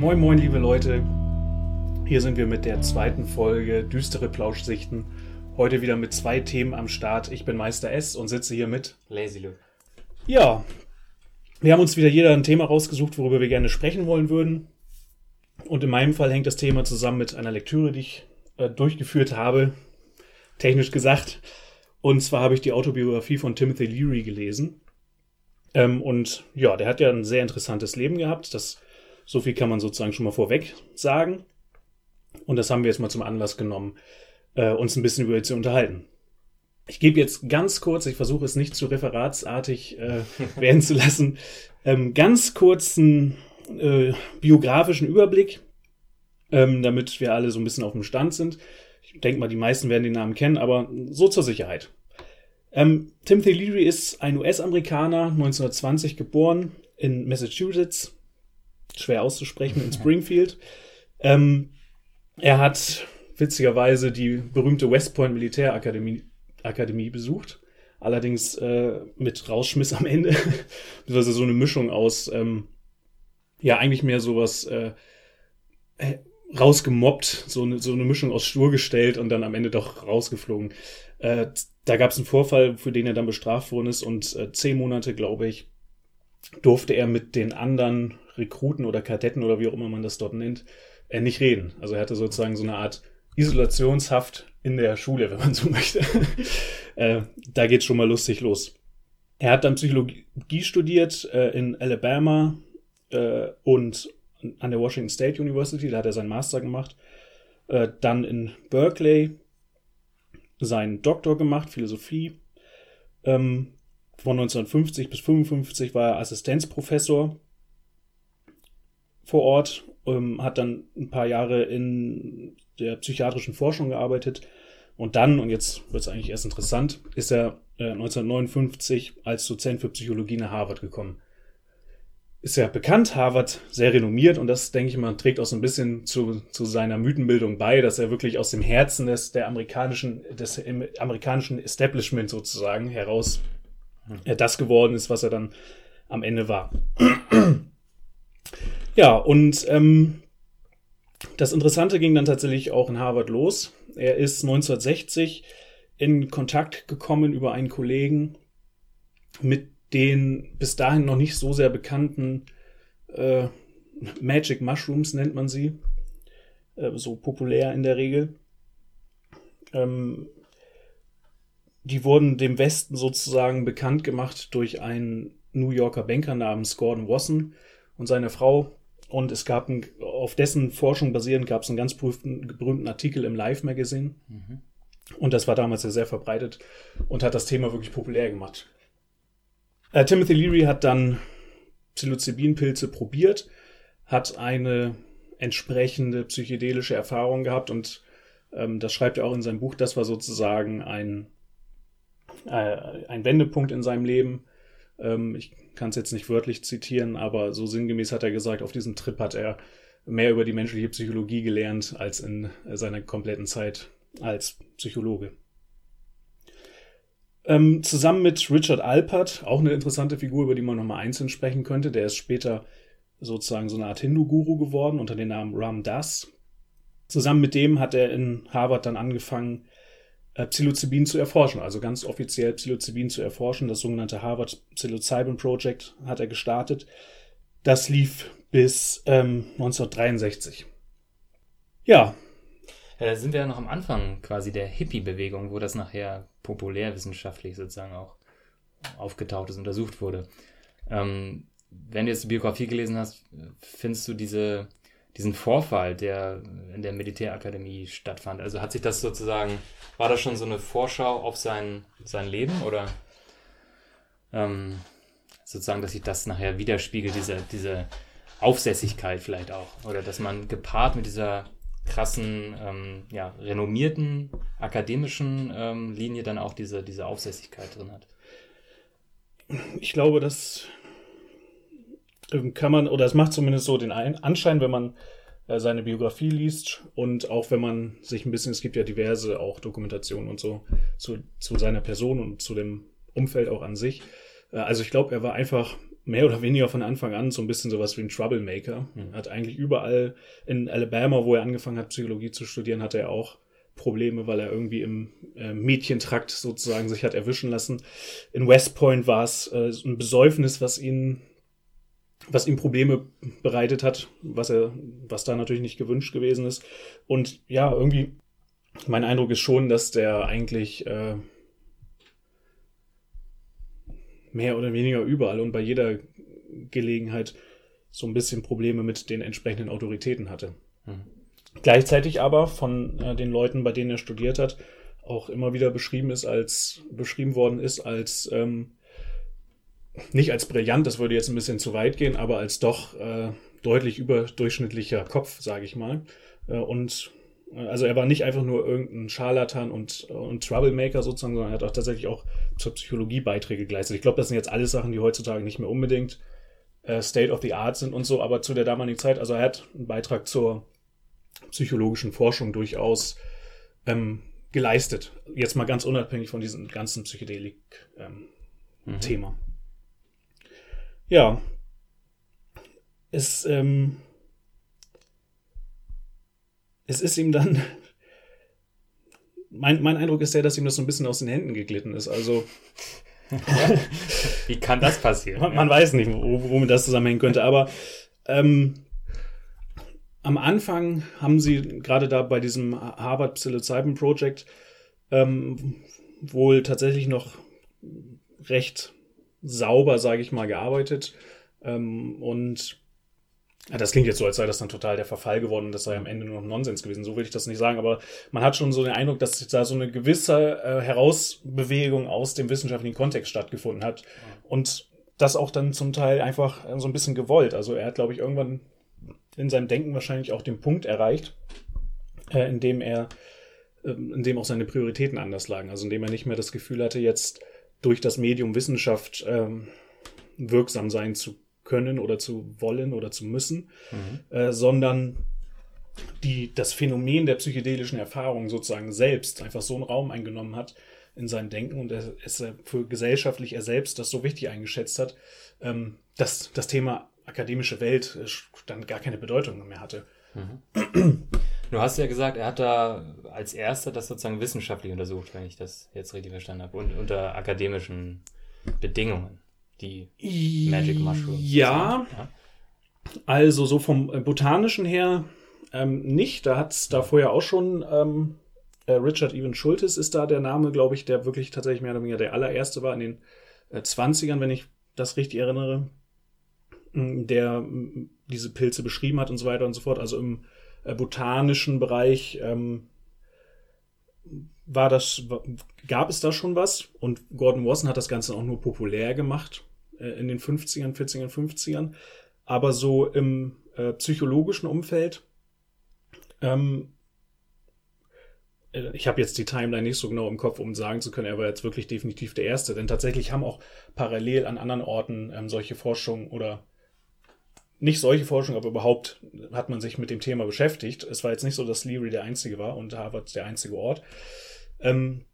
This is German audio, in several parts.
Moin, moin, liebe Leute. Hier sind wir mit der zweiten Folge Düstere Plauschsichten. Heute wieder mit zwei Themen am Start. Ich bin Meister S und sitze hier mit Lazy Luke. Ja, wir haben uns wieder jeder ein Thema rausgesucht, worüber wir gerne sprechen wollen würden. Und in meinem Fall hängt das Thema zusammen mit einer Lektüre, die ich äh, durchgeführt habe, technisch gesagt. Und zwar habe ich die Autobiografie von Timothy Leary gelesen. Ähm, und ja, der hat ja ein sehr interessantes Leben gehabt. Das, so viel kann man sozusagen schon mal vorweg sagen. Und das haben wir jetzt mal zum Anlass genommen, äh, uns ein bisschen über ihn zu unterhalten. Ich gebe jetzt ganz kurz, ich versuche es nicht zu referatsartig äh, werden zu lassen, ähm, ganz kurzen äh, biografischen Überblick, ähm, damit wir alle so ein bisschen auf dem Stand sind. Ich denke mal, die meisten werden den Namen kennen, aber so zur Sicherheit. Ähm, Timothy Leary ist ein US-Amerikaner, 1920 geboren in Massachusetts, schwer auszusprechen, in Springfield. Ähm, er hat witzigerweise die berühmte West Point Militärakademie Akademie besucht. Allerdings äh, mit Rausschmiss am Ende. also so eine Mischung aus, ähm, ja, eigentlich mehr sowas äh, äh, rausgemobbt, so eine, so eine Mischung aus stur gestellt und dann am Ende doch rausgeflogen. Äh, da gab es einen Vorfall, für den er dann bestraft worden ist und äh, zehn Monate, glaube ich, durfte er mit den anderen Rekruten oder Kadetten oder wie auch immer man das dort nennt, äh, nicht reden. Also er hatte sozusagen so eine Art Isolationshaft in der Schule, wenn man so möchte. äh, da geht's schon mal lustig los. Er hat dann Psychologie studiert äh, in Alabama äh, und an der Washington State University, da hat er seinen Master gemacht. Äh, dann in Berkeley seinen Doktor gemacht, Philosophie. Ähm, von 1950 bis 55 war er Assistenzprofessor vor Ort, ähm, hat dann ein paar Jahre in der psychiatrischen Forschung gearbeitet. Und dann, und jetzt wird es eigentlich erst interessant, ist er äh, 1959 als Dozent für Psychologie nach Harvard gekommen. Ist ja bekannt, Harvard sehr renommiert und das, denke ich mal, trägt auch so ein bisschen zu, zu seiner Mythenbildung bei, dass er wirklich aus dem Herzen des, der amerikanischen, des im, amerikanischen Establishment sozusagen heraus äh, das geworden ist, was er dann am Ende war. Ja, und ähm, das Interessante ging dann tatsächlich auch in Harvard los. Er ist 1960 in Kontakt gekommen über einen Kollegen mit den bis dahin noch nicht so sehr bekannten äh, Magic Mushrooms nennt man sie, äh, so populär in der Regel. Ähm, die wurden dem Westen sozusagen bekannt gemacht durch einen New Yorker Banker namens Gordon Wasson und seine Frau und es gab ein, auf dessen Forschung basierend gab es einen ganz berühmten, berühmten Artikel im Live Magazine. Mhm. Und das war damals sehr, sehr verbreitet und hat das Thema wirklich populär gemacht. Äh, Timothy Leary hat dann Psilocybin-Pilze probiert, hat eine entsprechende psychedelische Erfahrung gehabt und ähm, das schreibt er auch in seinem Buch. Das war sozusagen ein, äh, ein Wendepunkt in seinem Leben. Ähm, ich kann es jetzt nicht wörtlich zitieren, aber so sinngemäß hat er gesagt, auf diesem Trip hat er mehr über die menschliche Psychologie gelernt als in seiner kompletten Zeit als Psychologe. Ähm, zusammen mit Richard Alpert, auch eine interessante Figur, über die man nochmal einzeln sprechen könnte, der ist später sozusagen so eine Art Hindu-Guru geworden unter dem Namen Ram Das. Zusammen mit dem hat er in Harvard dann angefangen, äh, Psilocybin zu erforschen, also ganz offiziell Psilocybin zu erforschen. Das sogenannte Harvard Psilocybin Project hat er gestartet. Das lief bis ähm, 1963. Ja. ja. Da sind wir ja noch am Anfang quasi der Hippie-Bewegung, wo das nachher populärwissenschaftlich sozusagen auch aufgetaucht ist, untersucht wurde. Ähm, wenn du jetzt die Biografie gelesen hast, findest du diese diesen Vorfall, der in der Militärakademie stattfand. Also hat sich das sozusagen, war das schon so eine Vorschau auf sein, sein Leben oder ähm, sozusagen, dass sich das nachher widerspiegelt, diese, diese Aufsässigkeit vielleicht auch. Oder dass man gepaart mit dieser krassen, ähm, ja, renommierten akademischen ähm, Linie dann auch diese, diese Aufsässigkeit drin hat. Ich glaube, dass kann man, oder es macht zumindest so den Anschein, wenn man äh, seine Biografie liest und auch wenn man sich ein bisschen, es gibt ja diverse auch Dokumentationen und so zu, zu seiner Person und zu dem Umfeld auch an sich. Äh, also ich glaube, er war einfach mehr oder weniger von Anfang an so ein bisschen sowas wie ein Troublemaker. Mhm. Hat eigentlich überall in Alabama, wo er angefangen hat, Psychologie zu studieren, hatte er auch Probleme, weil er irgendwie im äh, Mädchentrakt sozusagen sich hat erwischen lassen. In West Point war es äh, ein Besäufnis, was ihn was ihm Probleme bereitet hat, was er, was da natürlich nicht gewünscht gewesen ist. Und ja, irgendwie, mein Eindruck ist schon, dass der eigentlich äh, mehr oder weniger überall und bei jeder Gelegenheit so ein bisschen Probleme mit den entsprechenden Autoritäten hatte. Mhm. Gleichzeitig aber von äh, den Leuten, bei denen er studiert hat, auch immer wieder beschrieben ist als beschrieben worden ist als ähm, nicht als brillant, das würde jetzt ein bisschen zu weit gehen, aber als doch äh, deutlich überdurchschnittlicher Kopf, sage ich mal. Äh, und also er war nicht einfach nur irgendein Scharlatan und, und Troublemaker sozusagen, sondern er hat auch tatsächlich auch zur Psychologie Beiträge geleistet. Ich glaube, das sind jetzt alles Sachen, die heutzutage nicht mehr unbedingt äh, State of the Art sind und so, aber zu der damaligen Zeit, also er hat einen Beitrag zur psychologischen Forschung durchaus ähm, geleistet. Jetzt mal ganz unabhängig von diesem ganzen Psychedelik-Thema. Ähm, mhm. Ja. Es, ähm, es ist ihm dann. Mein, mein Eindruck ist der, dass ihm das so ein bisschen aus den Händen geglitten ist. Also. Wie kann das passieren? Man, man weiß nicht, womit das zusammenhängen könnte, aber ähm, am Anfang haben sie gerade da bei diesem Harvard Psilocybin Project ähm, wohl tatsächlich noch recht sauber, sage ich mal, gearbeitet. Ähm, und ja, das klingt jetzt so, als sei das dann total der Verfall geworden und das sei am Ende nur noch Nonsens gewesen. So will ich das nicht sagen, aber man hat schon so den Eindruck, dass da so eine gewisse äh, Herausbewegung aus dem wissenschaftlichen Kontext stattgefunden hat. Und das auch dann zum Teil einfach so ein bisschen gewollt. Also er hat, glaube ich, irgendwann in seinem Denken wahrscheinlich auch den Punkt erreicht, äh, in dem er, äh, in dem auch seine Prioritäten anders lagen. Also in dem er nicht mehr das Gefühl hatte, jetzt durch das Medium Wissenschaft ähm, wirksam sein zu können oder zu wollen oder zu müssen, mhm. äh, sondern die, das Phänomen der psychedelischen Erfahrung sozusagen selbst einfach so einen Raum eingenommen hat in seinem Denken und er, es für gesellschaftlich er selbst das so wichtig eingeschätzt hat, ähm, dass das Thema akademische Welt äh, dann gar keine Bedeutung mehr hatte. Mhm. Du hast ja gesagt, er hat da als erster das sozusagen wissenschaftlich untersucht, wenn ich das jetzt richtig verstanden habe, und unter akademischen Bedingungen die Magic Mushroom. Ja, ja. Also so vom äh, botanischen her ähm, nicht. Da hat es da vorher auch schon ähm, äh, Richard Even Schultes ist da der Name, glaube ich, der wirklich tatsächlich mehr oder weniger der allererste war in den äh, 20ern, wenn ich das richtig erinnere, der diese Pilze beschrieben hat und so weiter und so fort. Also im botanischen Bereich ähm, war das, gab es da schon was? Und Gordon Wasson hat das Ganze auch nur populär gemacht äh, in den 50ern, 40ern, 50ern, aber so im äh, psychologischen Umfeld, ähm, äh, ich habe jetzt die Timeline nicht so genau im Kopf, um sagen zu können, er war jetzt wirklich definitiv der Erste, denn tatsächlich haben auch parallel an anderen Orten ähm, solche Forschung oder nicht solche Forschung, aber überhaupt hat man sich mit dem Thema beschäftigt. Es war jetzt nicht so, dass Leary der einzige war und Harvard der einzige Ort. Ähm,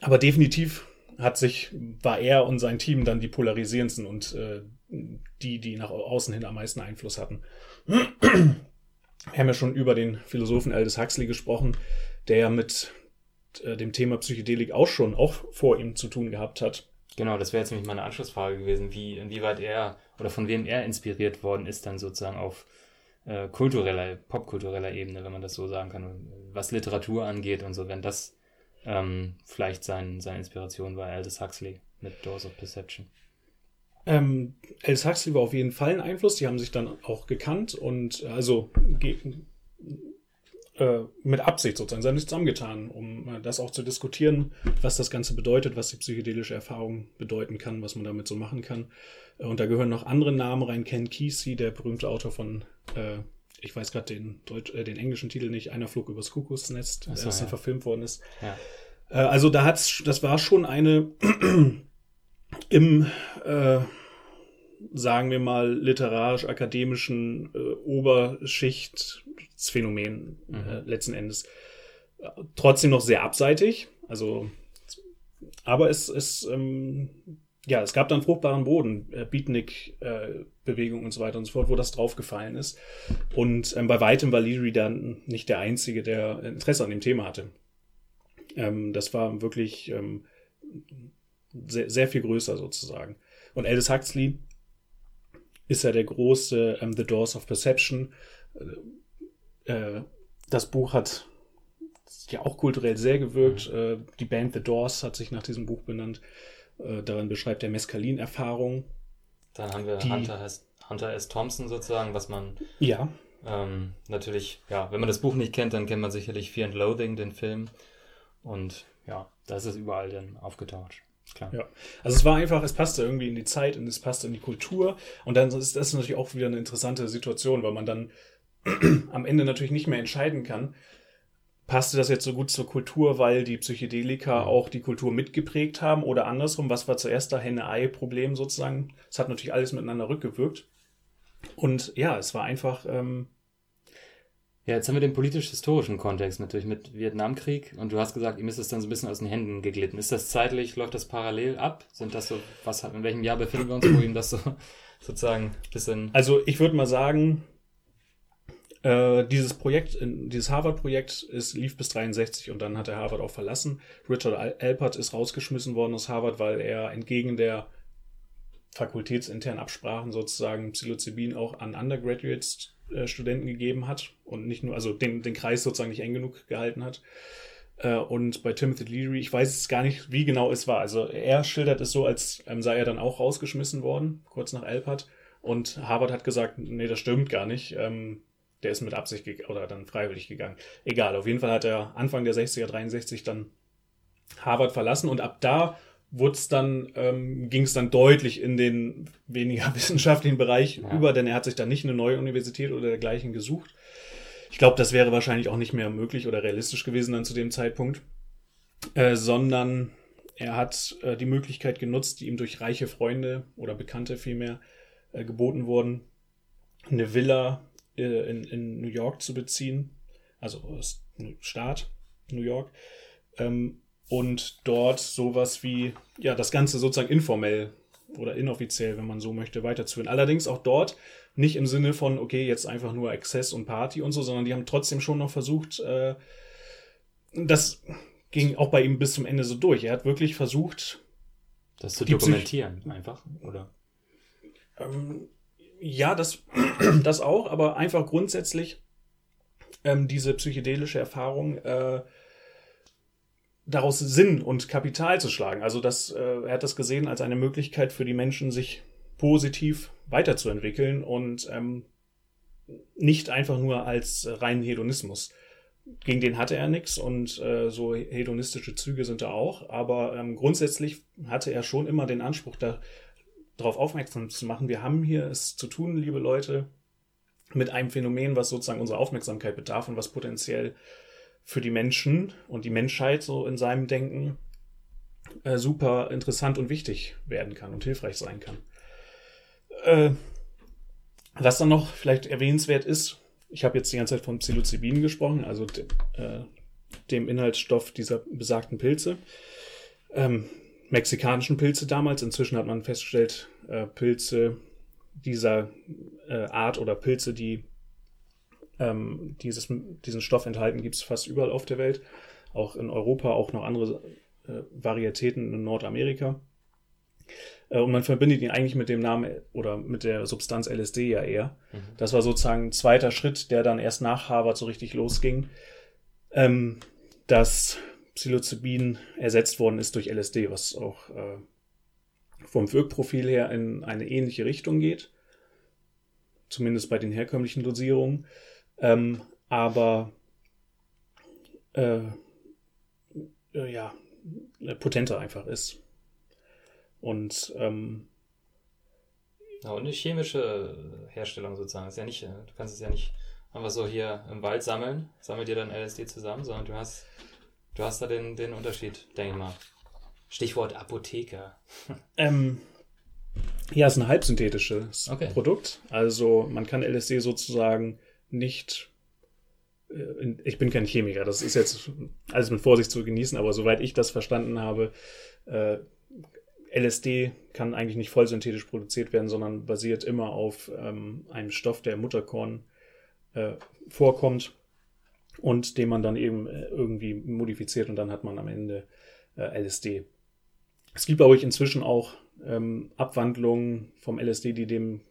aber definitiv hat sich, war er und sein Team dann die polarisierendsten und äh, die, die nach außen hin am meisten Einfluss hatten. Wir haben ja schon über den Philosophen Aldous Huxley gesprochen, der ja mit äh, dem Thema Psychedelik auch schon, auch vor ihm zu tun gehabt hat. Genau, das wäre jetzt nämlich meine Anschlussfrage gewesen, wie, inwieweit er oder von wem er inspiriert worden ist, dann sozusagen auf äh, kultureller, popkultureller Ebene, wenn man das so sagen kann, was Literatur angeht und so, wenn das ähm, vielleicht sein, seine Inspiration war Aldous Huxley mit Doors of Perception. Ähm, Aldous Huxley war auf jeden Fall ein Einfluss. Die haben sich dann auch gekannt und äh, also äh, mit Absicht sozusagen, sie haben sich zusammengetan, um äh, das auch zu diskutieren, was das Ganze bedeutet, was die psychedelische Erfahrung bedeuten kann, was man damit so machen kann. Äh, und da gehören noch andere Namen rein. Ken Kesey, der berühmte Autor von äh, ich weiß gerade den, äh, den englischen Titel nicht, einer flog übers Kuckucksnest, so, das dann verfilmt worden ist. Ja. Äh, also da hat's, das war schon eine im, äh, sagen wir mal, literarisch-akademischen äh, Oberschichtsphänomen äh, mhm. letzten Endes. Trotzdem noch sehr abseitig, also aber es, es ähm, ja, es gab dann fruchtbaren Boden, äh, Beatnik-Bewegung äh, und so weiter und so fort, wo das draufgefallen ist. Und ähm, bei weitem war Leary dann nicht der Einzige, der Interesse an dem Thema hatte. Ähm, das war wirklich ähm, sehr, sehr viel größer sozusagen. Und Aldous Huxley ist ja der große ähm, The Doors of Perception. Äh, das Buch hat ja auch kulturell sehr gewirkt. Mhm. Äh, die Band The Doors hat sich nach diesem Buch benannt. Äh, darin beschreibt er Mescalin-Erfahrung. Dann haben wir die, Hunter, S. Hunter S. Thompson sozusagen, was man ja. Ähm, natürlich, ja, wenn man das Buch nicht kennt, dann kennt man sicherlich Fear and Loathing, den Film. Und ja, da ist es überall dann aufgetaucht. Klar. Ja, also es war einfach, es passte irgendwie in die Zeit und es passte in die Kultur. Und dann ist das natürlich auch wieder eine interessante Situation, weil man dann am Ende natürlich nicht mehr entscheiden kann, passte das jetzt so gut zur Kultur, weil die Psychedelika auch die Kultur mitgeprägt haben oder andersrum, was war zuerst da Henne-Ei-Problem sozusagen? Es hat natürlich alles miteinander rückgewirkt. Und ja, es war einfach. Ähm, ja, jetzt haben wir den politisch-historischen Kontext natürlich mit Vietnamkrieg und du hast gesagt, ihm ist es dann so ein bisschen aus den Händen geglitten. Ist das zeitlich, läuft das parallel ab? Sind das so, was, in welchem Jahr befinden wir uns, wo ihm das so sozusagen ein bisschen. Also ich würde mal sagen, äh, dieses Projekt, dieses Harvard-Projekt lief bis 63 und dann hat er Harvard auch verlassen. Richard Alpert ist rausgeschmissen worden aus Harvard, weil er entgegen der fakultätsinternen Absprachen sozusagen Psilocybin auch an Undergraduate-Studenten gegeben hat und nicht nur, also den, den Kreis sozusagen nicht eng genug gehalten hat. Äh, und bei Timothy Leary, ich weiß es gar nicht, wie genau es war. Also er schildert es so, als ähm, sei er dann auch rausgeschmissen worden, kurz nach Alpert. Und Harvard hat gesagt, nee, das stimmt gar nicht. Ähm, der ist mit Absicht oder dann freiwillig gegangen. Egal, auf jeden Fall hat er Anfang der 60er, 63 dann Harvard verlassen und ab da wurde dann, ähm, ging es dann deutlich in den weniger wissenschaftlichen Bereich ja. über, denn er hat sich dann nicht eine neue Universität oder dergleichen gesucht. Ich glaube, das wäre wahrscheinlich auch nicht mehr möglich oder realistisch gewesen dann zu dem Zeitpunkt, äh, sondern er hat äh, die Möglichkeit genutzt, die ihm durch reiche Freunde oder Bekannte vielmehr äh, geboten wurden, eine Villa in, in New York zu beziehen, also Staat New York, ähm, und dort sowas wie, ja, das Ganze sozusagen informell oder inoffiziell, wenn man so möchte, weiterzuführen. Allerdings auch dort nicht im Sinne von, okay, jetzt einfach nur Access und Party und so, sondern die haben trotzdem schon noch versucht, äh, das ging auch bei ihm bis zum Ende so durch. Er hat wirklich versucht, das zu dokumentieren, Psych einfach, oder? Ähm, ja, das, das auch, aber einfach grundsätzlich ähm, diese psychedelische Erfahrung äh, daraus Sinn und Kapital zu schlagen. Also das, äh, er hat das gesehen als eine Möglichkeit für die Menschen, sich positiv weiterzuentwickeln und ähm, nicht einfach nur als reinen Hedonismus. Gegen den hatte er nichts und äh, so hedonistische Züge sind da auch, aber ähm, grundsätzlich hatte er schon immer den Anspruch, da darauf aufmerksam zu machen, wir haben hier es zu tun, liebe Leute, mit einem Phänomen, was sozusagen unsere Aufmerksamkeit bedarf und was potenziell für die Menschen und die Menschheit so in seinem Denken äh, super interessant und wichtig werden kann und hilfreich sein kann. Äh, was dann noch vielleicht erwähnenswert ist, ich habe jetzt die ganze Zeit von Psilocybin gesprochen, also de, äh, dem Inhaltsstoff dieser besagten Pilze. Ähm, mexikanischen Pilze damals. Inzwischen hat man festgestellt, äh, Pilze dieser äh, Art oder Pilze, die ähm, dieses, diesen Stoff enthalten, gibt es fast überall auf der Welt. Auch in Europa, auch noch andere äh, Varietäten in Nordamerika. Äh, und man verbindet ihn eigentlich mit dem Namen oder mit der Substanz LSD ja eher. Mhm. Das war sozusagen ein zweiter Schritt, der dann erst nach Harvard so richtig losging. Ähm, dass Psilocybin ersetzt worden ist durch LSD, was auch äh, vom Wirkprofil her in eine ähnliche Richtung geht. Zumindest bei den herkömmlichen Dosierungen. Ähm, aber äh, äh, ja, potenter einfach ist. Und ähm, und eine chemische Herstellung sozusagen. ist ja nicht, du kannst es ja nicht einfach so hier im Wald sammeln, sammelt dir dann LSD zusammen, sondern du hast Du hast da den, den Unterschied, denke ich mal. Stichwort Apotheker. Ähm, ja, es ist ein halbsynthetisches okay. Produkt. Also man kann LSD sozusagen nicht. Äh, ich bin kein Chemiker, das ist jetzt alles mit Vorsicht zu genießen, aber soweit ich das verstanden habe, äh, LSD kann eigentlich nicht vollsynthetisch produziert werden, sondern basiert immer auf ähm, einem Stoff, der im Mutterkorn äh, vorkommt und den man dann eben äh, irgendwie modifiziert und dann hat man am Ende äh, LSD. Es gibt, glaube ich, inzwischen auch ähm, Abwandlungen vom LSD, die dem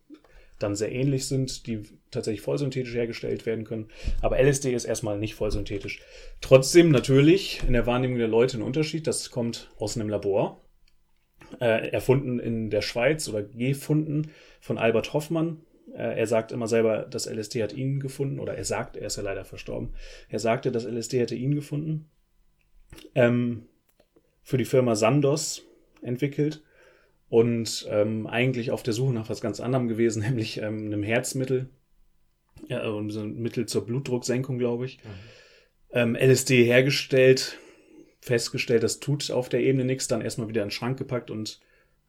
dann sehr ähnlich sind, die tatsächlich vollsynthetisch hergestellt werden können. Aber LSD ist erstmal nicht vollsynthetisch. Trotzdem natürlich in der Wahrnehmung der Leute ein Unterschied. Das kommt aus einem Labor, äh, erfunden in der Schweiz oder gefunden von Albert Hoffmann. Äh, er sagt immer selber, das LSD hat ihn gefunden, oder er sagt, er ist ja leider verstorben. Er sagte, das LSD hätte ihn gefunden. Ähm, für die Firma Sandos entwickelt und ähm, eigentlich auf der Suche nach was ganz anderem gewesen, nämlich ähm, einem Herzmittel, ja, also ein Mittel zur Blutdrucksenkung, glaube ich. Mhm. Ähm, LSD hergestellt, festgestellt, das tut auf der Ebene nichts, dann erstmal wieder in den Schrank gepackt und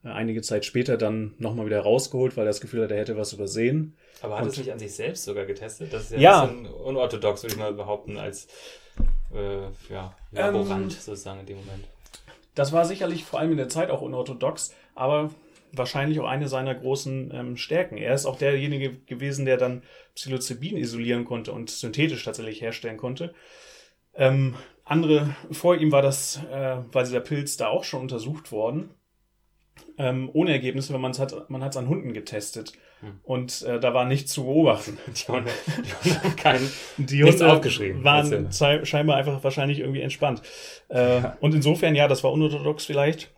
äh, einige Zeit später dann nochmal wieder rausgeholt, weil er das Gefühl hat, er hätte was übersehen. Aber hat es nicht an sich selbst sogar getestet? Das ist ja, ja. ein bisschen unorthodox, würde ich mal behaupten, als äh, ja, Laborant ähm, sozusagen in dem Moment. Das war sicherlich vor allem in der Zeit auch unorthodox, aber wahrscheinlich auch eine seiner großen ähm, Stärken. Er ist auch derjenige gewesen, der dann Psilocybin isolieren konnte und synthetisch tatsächlich herstellen konnte. Ähm, andere vor ihm war das, äh, war dieser Pilz da auch schon untersucht worden. Ähm, ohne Ergebnisse, weil man es hat, man hat es an Hunden getestet. Hm. Und äh, da war nichts zu beobachten. Die Hunde, die haben keinen, die Hunde aufgeschrieben. waren scheinbar einfach wahrscheinlich irgendwie entspannt. Äh, ja. Und insofern, ja, das war unorthodox vielleicht.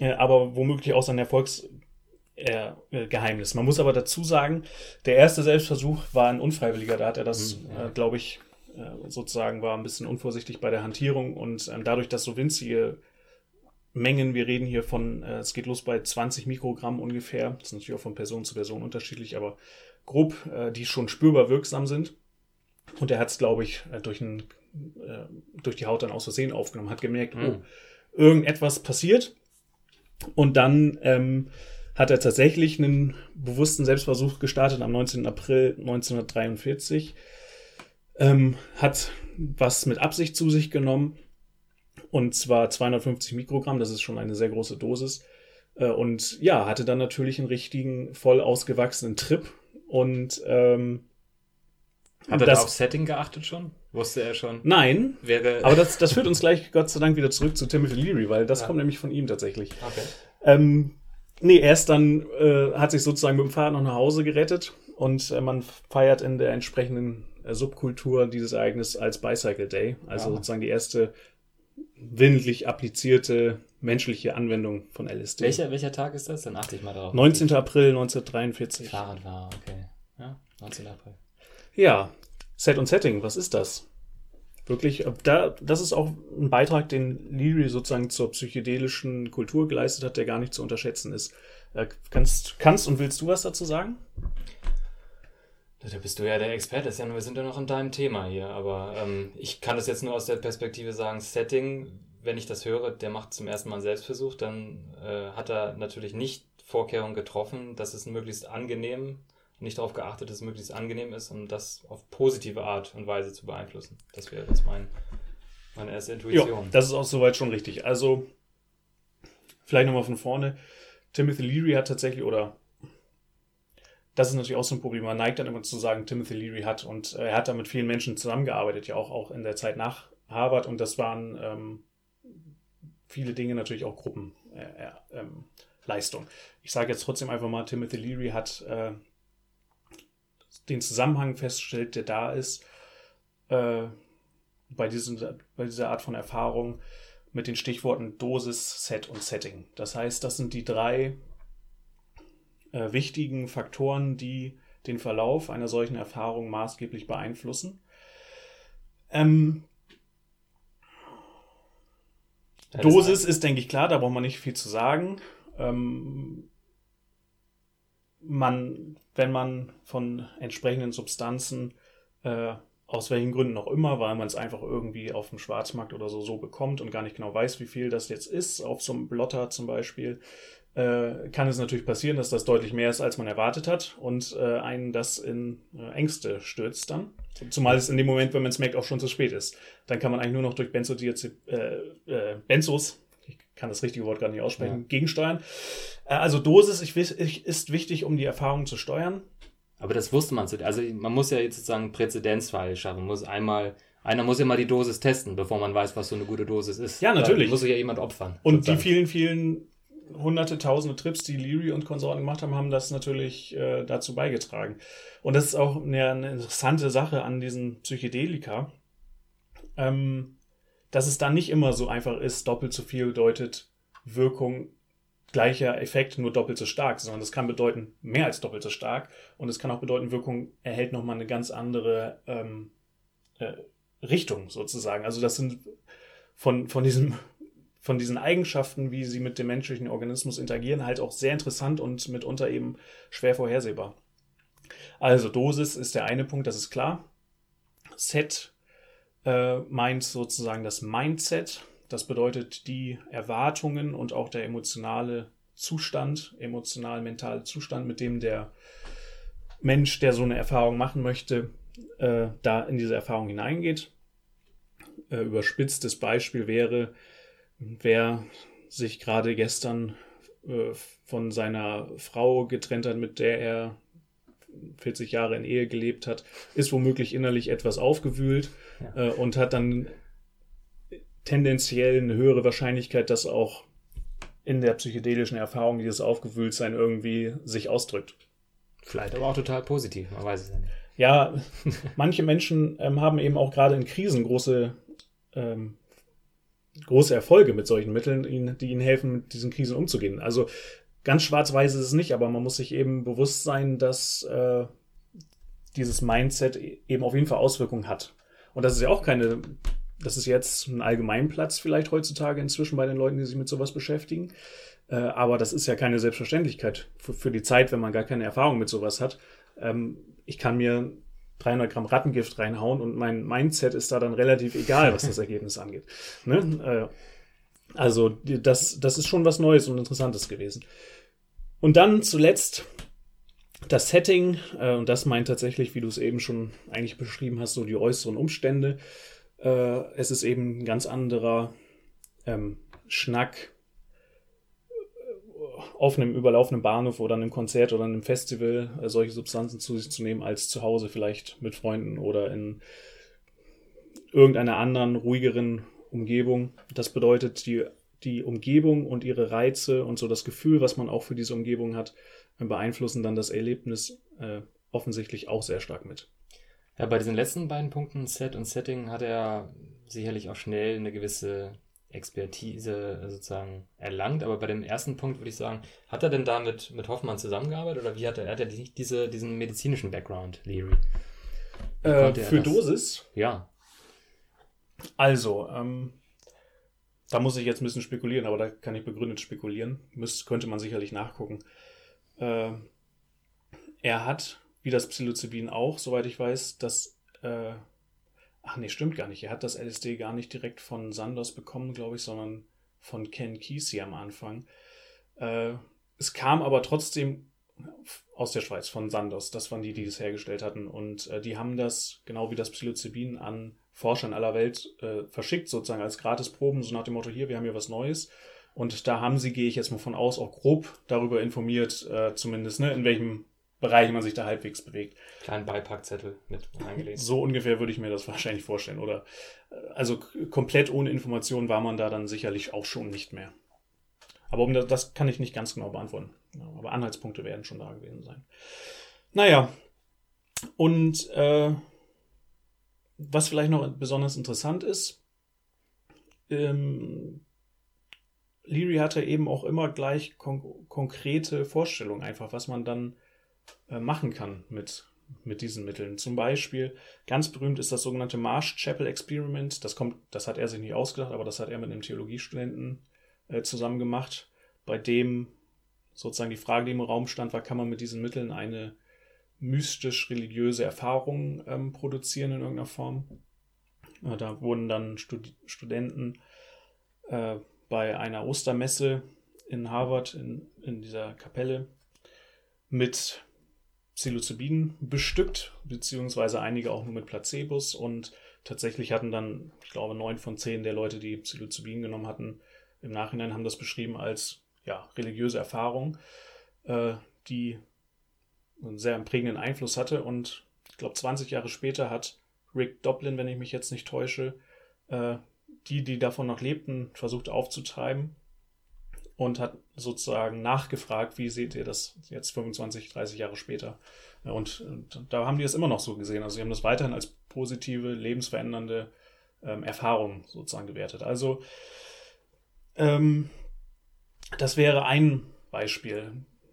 Äh, aber womöglich auch sein Erfolgsgeheimnis. Man muss aber dazu sagen, der erste Selbstversuch war ein unfreiwilliger. Da hat er das, mhm, ja. äh, glaube ich, äh, sozusagen war ein bisschen unvorsichtig bei der Hantierung und ähm, dadurch, dass so winzige Mengen, wir reden hier von, äh, es geht los bei 20 Mikrogramm ungefähr, das ist natürlich auch von Person zu Person unterschiedlich, aber grob, äh, die schon spürbar wirksam sind. Und er hat es, glaube ich, äh, durch, ein, äh, durch die Haut dann aus Versehen aufgenommen, hat gemerkt, mhm. oh, irgendetwas passiert und dann ähm, hat er tatsächlich einen bewussten Selbstversuch gestartet am 19. April 1943. Ähm, hat was mit Absicht zu sich genommen. Und zwar 250 Mikrogramm, das ist schon eine sehr große Dosis. Äh, und ja, hatte dann natürlich einen richtigen, voll ausgewachsenen Trip. Und ähm, hat er das, da auf Setting geachtet schon? Wusste er schon? Nein. Wäre aber das, das führt uns gleich Gott sei Dank wieder zurück zu Timothy Leary, weil das ja. kommt nämlich von ihm tatsächlich. Okay. Ähm, nee, er ist dann, äh, hat sich sozusagen mit dem Fahrrad noch nach Hause gerettet und äh, man feiert in der entsprechenden äh, Subkultur dieses Ereignis als Bicycle Day. Also ja. sozusagen die erste willentlich applizierte menschliche Anwendung von LSD. Welcher, welcher Tag ist das? Dann achte ich mal darauf. 19. April 1943. Fahrradfahrer, okay. Ja, 19. April. Ja, Set und Setting, was ist das? Wirklich, da, das ist auch ein Beitrag, den Leary sozusagen zur psychedelischen Kultur geleistet hat, der gar nicht zu unterschätzen ist. Äh, kannst, kannst und willst du was dazu sagen? Da bist du ja der Experte, Jan, wir sind ja noch in deinem Thema hier, aber ähm, ich kann das jetzt nur aus der Perspektive sagen, Setting, wenn ich das höre, der macht zum ersten Mal einen Selbstversuch, dann äh, hat er natürlich nicht Vorkehrungen getroffen, dass es möglichst angenehm nicht darauf geachtet, dass es möglichst angenehm ist, um das auf positive Art und Weise zu beeinflussen. Das wäre jetzt mein, meine erste Intuition. Ja, das ist auch soweit schon richtig. Also, vielleicht nochmal von vorne. Timothy Leary hat tatsächlich, oder das ist natürlich auch so ein Problem. Man neigt dann immer zu sagen, Timothy Leary hat und äh, er hat da mit vielen Menschen zusammengearbeitet, ja auch, auch in der Zeit nach Harvard und das waren ähm, viele Dinge natürlich auch Gruppenleistung. Äh, ähm, ich sage jetzt trotzdem einfach mal, Timothy Leary hat äh, den Zusammenhang feststellt, der da ist, äh, bei, diesem, bei dieser Art von Erfahrung mit den Stichworten Dosis, Set und Setting. Das heißt, das sind die drei äh, wichtigen Faktoren, die den Verlauf einer solchen Erfahrung maßgeblich beeinflussen. Ähm, Dosis ist, denke ich, klar, da braucht man nicht viel zu sagen. Ähm, man, wenn man von entsprechenden Substanzen, äh, aus welchen Gründen auch immer, weil man es einfach irgendwie auf dem Schwarzmarkt oder so so bekommt und gar nicht genau weiß, wie viel das jetzt ist, auf so einem Blotter zum Beispiel, äh, kann es natürlich passieren, dass das deutlich mehr ist, als man erwartet hat und äh, einen das in äh, Ängste stürzt dann. Zumal es in dem Moment, wenn man es merkt, auch schon zu spät ist. Dann kann man eigentlich nur noch durch Benzodiazep äh, äh, Benzos ich kann das richtige Wort gar nicht aussprechen, ja. gegensteuern. Also Dosis ist wichtig, um die Erfahrung zu steuern. Aber das wusste man. Also man muss ja jetzt sozusagen Präzedenzfall schaffen. Man muss einmal, einer muss ja mal die Dosis testen, bevor man weiß, was so eine gute Dosis ist. Ja, natürlich. Da muss sich ja jemand opfern. Und sozusagen. die vielen, vielen hunderte, tausende Trips, die Leary und Konsorten gemacht haben, haben das natürlich äh, dazu beigetragen. Und das ist auch eine, eine interessante Sache an diesen Psychedelika, ähm, dass es da nicht immer so einfach ist, doppelt so viel bedeutet Wirkung gleicher Effekt, nur doppelt so stark, sondern das kann bedeuten mehr als doppelt so stark und es kann auch bedeuten, Wirkung erhält nochmal eine ganz andere ähm, äh, Richtung sozusagen. Also das sind von, von diesem von diesen Eigenschaften, wie sie mit dem menschlichen Organismus interagieren, halt auch sehr interessant und mitunter eben schwer vorhersehbar. Also Dosis ist der eine Punkt, das ist klar. Set äh, meint sozusagen das Mindset. Das bedeutet die Erwartungen und auch der emotionale Zustand, emotional-mentale Zustand, mit dem der Mensch, der so eine Erfahrung machen möchte, äh, da in diese Erfahrung hineingeht. Äh, überspitztes Beispiel wäre, wer sich gerade gestern äh, von seiner Frau getrennt hat, mit der er 40 Jahre in Ehe gelebt hat, ist womöglich innerlich etwas aufgewühlt ja. äh, und hat dann tendenziell eine höhere Wahrscheinlichkeit, dass auch in der psychedelischen Erfahrung dieses Aufgewühltsein irgendwie sich ausdrückt. Vielleicht aber auch total positiv, man weiß es ja nicht. Ja, manche Menschen ähm, haben eben auch gerade in Krisen große ähm, große Erfolge mit solchen Mitteln, die ihnen helfen, mit diesen Krisen umzugehen. Also ganz schwarz-weiß ist es nicht, aber man muss sich eben bewusst sein, dass äh, dieses Mindset eben auf jeden Fall Auswirkungen hat. Und das ist ja auch keine, das ist jetzt ein Allgemeinplatz vielleicht heutzutage inzwischen bei den Leuten, die sich mit sowas beschäftigen. Äh, aber das ist ja keine Selbstverständlichkeit für, für, die Zeit, wenn man gar keine Erfahrung mit sowas hat. Ähm, ich kann mir 300 Gramm Rattengift reinhauen und mein Mindset ist da dann relativ egal, was das Ergebnis angeht. Ne? Äh, also das, das ist schon was Neues und Interessantes gewesen. Und dann zuletzt das Setting, äh, und das meint tatsächlich, wie du es eben schon eigentlich beschrieben hast, so die äußeren Umstände. Äh, es ist eben ein ganz anderer ähm, Schnack auf einem überlaufenden Bahnhof oder einem Konzert oder einem Festival äh, solche Substanzen zu sich zu nehmen, als zu Hause vielleicht mit Freunden oder in irgendeiner anderen ruhigeren Umgebung. Das bedeutet, die, die Umgebung und ihre Reize und so das Gefühl, was man auch für diese Umgebung hat, beeinflussen dann das Erlebnis äh, offensichtlich auch sehr stark mit. Ja, bei diesen letzten beiden Punkten, Set und Setting, hat er sicherlich auch schnell eine gewisse Expertise sozusagen erlangt. Aber bei dem ersten Punkt würde ich sagen, hat er denn da mit, mit Hoffmann zusammengearbeitet oder wie hat er, hat er nicht diese, diesen medizinischen Background, Leary? Äh, für? Dosis? Ja. Also, ähm, da muss ich jetzt ein bisschen spekulieren, aber da kann ich begründet spekulieren. Müsste, könnte man sicherlich nachgucken. Äh, er hat, wie das Psilocybin auch, soweit ich weiß, das äh, Ach nee, stimmt gar nicht. Er hat das LSD gar nicht direkt von Sanders bekommen, glaube ich, sondern von Ken Kesey am Anfang. Äh, es kam aber trotzdem aus der Schweiz, von Sanders. Das waren die, die es hergestellt hatten. Und äh, die haben das, genau wie das Psilocybin, an Forscher in aller Welt äh, verschickt, sozusagen als Gratisproben, so nach dem Motto, hier, wir haben hier was Neues. Und da haben sie, gehe ich jetzt mal von aus, auch grob darüber informiert, äh, zumindest, ne, in welchem Bereich man sich da halbwegs bewegt. Kleinen Beipackzettel mit reingelegt. So ungefähr würde ich mir das wahrscheinlich vorstellen. Oder also komplett ohne Information war man da dann sicherlich auch schon nicht mehr. Aber um das, das kann ich nicht ganz genau beantworten. aber Anhaltspunkte werden schon da gewesen sein. Naja, und äh, was vielleicht noch besonders interessant ist, ähm, Leary hatte eben auch immer gleich kon konkrete Vorstellungen, einfach was man dann machen kann mit, mit diesen Mitteln. Zum Beispiel, ganz berühmt ist das sogenannte Marsh Chapel Experiment. Das kommt, das hat er sich nicht ausgedacht, aber das hat er mit einem Theologiestudenten äh, zusammen gemacht, bei dem sozusagen die Frage, die im Raum stand, war, kann man mit diesen Mitteln eine mystisch-religiöse Erfahrung ähm, produzieren in irgendeiner Form. Äh, da wurden dann Stud Studenten äh, bei einer Ostermesse in Harvard, in, in dieser Kapelle, mit Psilocybin bestückt, beziehungsweise einige auch nur mit Placebos und tatsächlich hatten dann, ich glaube, neun von zehn der Leute, die Psilocybin genommen hatten, im Nachhinein haben das beschrieben als ja, religiöse Erfahrung, äh, die einen sehr prägenden Einfluss hatte. Und ich glaube, 20 Jahre später hat Rick Doblin, wenn ich mich jetzt nicht täusche, äh, die, die davon noch lebten, versucht aufzutreiben und hat sozusagen nachgefragt, wie seht ihr das jetzt 25, 30 Jahre später? Und, und da haben die es immer noch so gesehen. Also sie haben das weiterhin als positive, lebensverändernde ähm, Erfahrung sozusagen gewertet. Also ähm, das wäre ein Beispiel.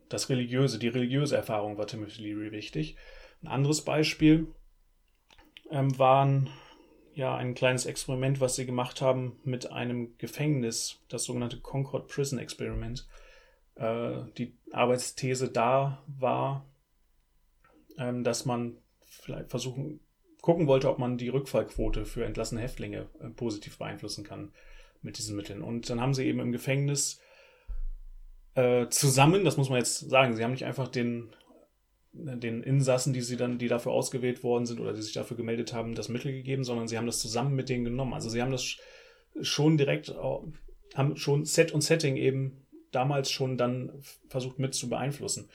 Das religiöse, die religiöse Erfahrung war Timothy Leary wichtig. Ein anderes Beispiel ähm, waren ja ein kleines Experiment, was sie gemacht haben mit einem Gefängnis, das sogenannte Concord Prison Experiment. Äh, die Arbeitsthese da war, ähm, dass man vielleicht versuchen, gucken wollte, ob man die Rückfallquote für entlassene Häftlinge äh, positiv beeinflussen kann mit diesen Mitteln. Und dann haben sie eben im Gefängnis äh, zusammen, das muss man jetzt sagen, sie haben nicht einfach den, den Insassen, die sie dann, die dafür ausgewählt worden sind oder die sich dafür gemeldet haben, das Mittel gegeben, sondern sie haben das zusammen mit denen genommen. Also sie haben das schon direkt, haben schon Set und Setting eben damals schon dann versucht mit zu beeinflussen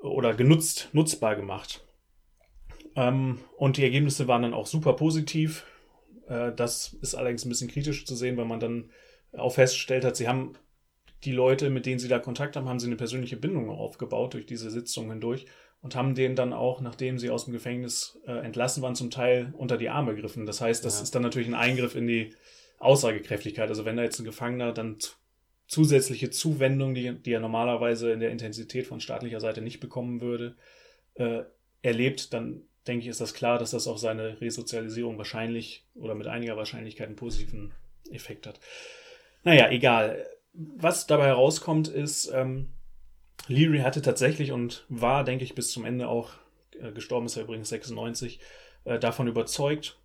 oder genutzt, nutzbar gemacht. Ähm, und die Ergebnisse waren dann auch super positiv. Äh, das ist allerdings ein bisschen kritisch zu sehen, weil man dann auch festgestellt hat, sie haben die Leute, mit denen sie da Kontakt haben, haben sie eine persönliche Bindung aufgebaut durch diese Sitzungen hindurch und haben denen dann auch, nachdem sie aus dem Gefängnis äh, entlassen waren, zum Teil unter die Arme gegriffen. Das heißt, das ja. ist dann natürlich ein Eingriff in die Aussagekräftigkeit. Also wenn da jetzt ein Gefangener dann zusätzliche Zuwendung, die, die er normalerweise in der Intensität von staatlicher Seite nicht bekommen würde, äh, erlebt, dann denke ich, ist das klar, dass das auf seine Resozialisierung wahrscheinlich oder mit einiger Wahrscheinlichkeit einen positiven Effekt hat. Naja, egal. Was dabei herauskommt, ist, ähm, Leary hatte tatsächlich und war, denke ich, bis zum Ende auch, äh, gestorben ist er übrigens 96, äh, davon überzeugt,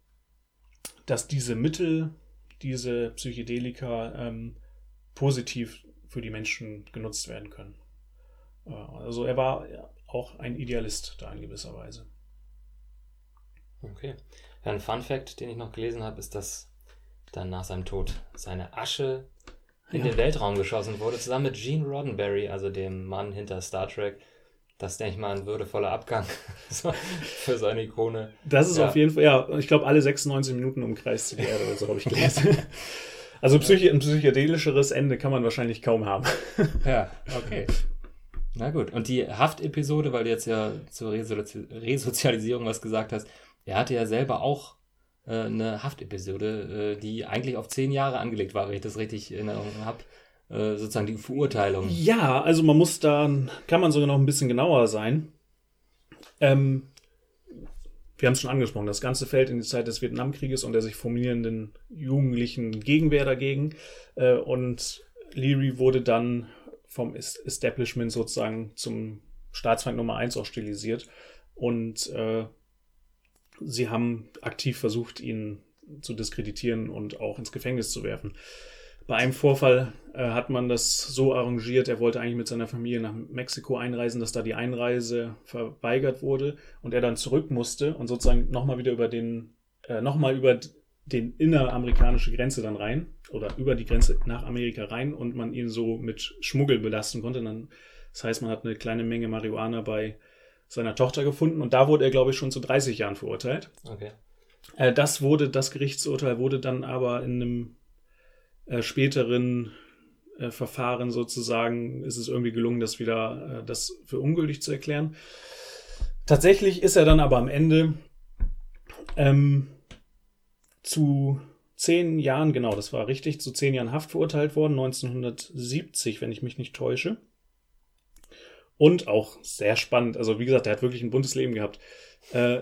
dass diese Mittel, diese Psychedelika ähm, positiv für die Menschen genutzt werden können. Äh, also er war auch ein Idealist da in gewisser Weise. Okay. Ja, ein Fun Fact, den ich noch gelesen habe, ist, dass dann nach seinem Tod seine Asche in ja. den Weltraum geschossen wurde, zusammen mit Gene Roddenberry, also dem Mann hinter Star Trek. Das denke ich mal ein würdevoller Abgang für seine Ikone. Das ist ja. auf jeden Fall, ja, ich glaube, alle 96 Minuten umkreist sie die Erde oder so habe ich gelesen. Also psych ein psychedelischeres Ende kann man wahrscheinlich kaum haben. Ja, okay. Na gut. Und die Haftepisode, weil du jetzt ja zur Resozialisierung was gesagt hast, er hatte ja selber auch äh, eine Haftepisode, äh, die eigentlich auf zehn Jahre angelegt war, wenn ich das richtig in Erinnerung habe. Äh, sozusagen die Verurteilung. Ja, also man muss da, kann man sogar noch ein bisschen genauer sein. Ähm, wir haben es schon angesprochen, das Ganze fällt in die Zeit des Vietnamkrieges und der sich formierenden jugendlichen Gegenwehr dagegen. Äh, und Leary wurde dann vom Establishment sozusagen zum Staatsfeind Nummer eins auch stilisiert. Und äh, sie haben aktiv versucht, ihn zu diskreditieren und auch ins Gefängnis zu werfen. Bei einem Vorfall äh, hat man das so arrangiert, er wollte eigentlich mit seiner Familie nach Mexiko einreisen, dass da die Einreise verweigert wurde und er dann zurück musste und sozusagen nochmal wieder über den, äh, nochmal über den inneramerikanische Grenze dann rein oder über die Grenze nach Amerika rein und man ihn so mit Schmuggel belasten konnte. Dann, das heißt, man hat eine kleine Menge Marihuana bei seiner Tochter gefunden und da wurde er, glaube ich, schon zu 30 Jahren verurteilt. Okay. Äh, das wurde, das Gerichtsurteil wurde dann aber in einem äh, späteren äh, Verfahren sozusagen ist es irgendwie gelungen, das wieder äh, das für ungültig zu erklären. Tatsächlich ist er dann aber am Ende ähm, zu zehn Jahren, genau, das war richtig, zu zehn Jahren Haft verurteilt worden, 1970, wenn ich mich nicht täusche. Und auch sehr spannend, also wie gesagt, er hat wirklich ein buntes Leben gehabt. Äh,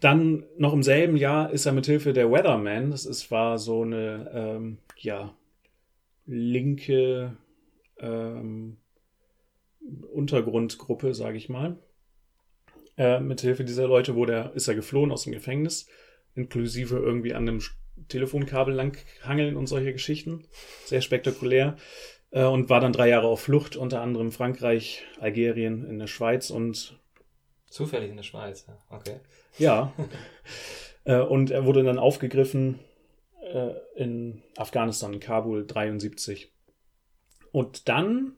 dann noch im selben Jahr ist er mit Hilfe der Weatherman, das ist, war so eine ähm, ja, linke ähm, Untergrundgruppe, sage ich mal. Äh, mit Hilfe dieser Leute wurde er, ist er geflohen aus dem Gefängnis, inklusive irgendwie an einem Telefonkabel langhangeln und solche Geschichten. Sehr spektakulär. Äh, und war dann drei Jahre auf Flucht, unter anderem Frankreich, Algerien, in der Schweiz und. Zufällig in der Schweiz, ja. Okay. Ja. äh, und er wurde dann aufgegriffen äh, in Afghanistan, in Kabul 73. Und dann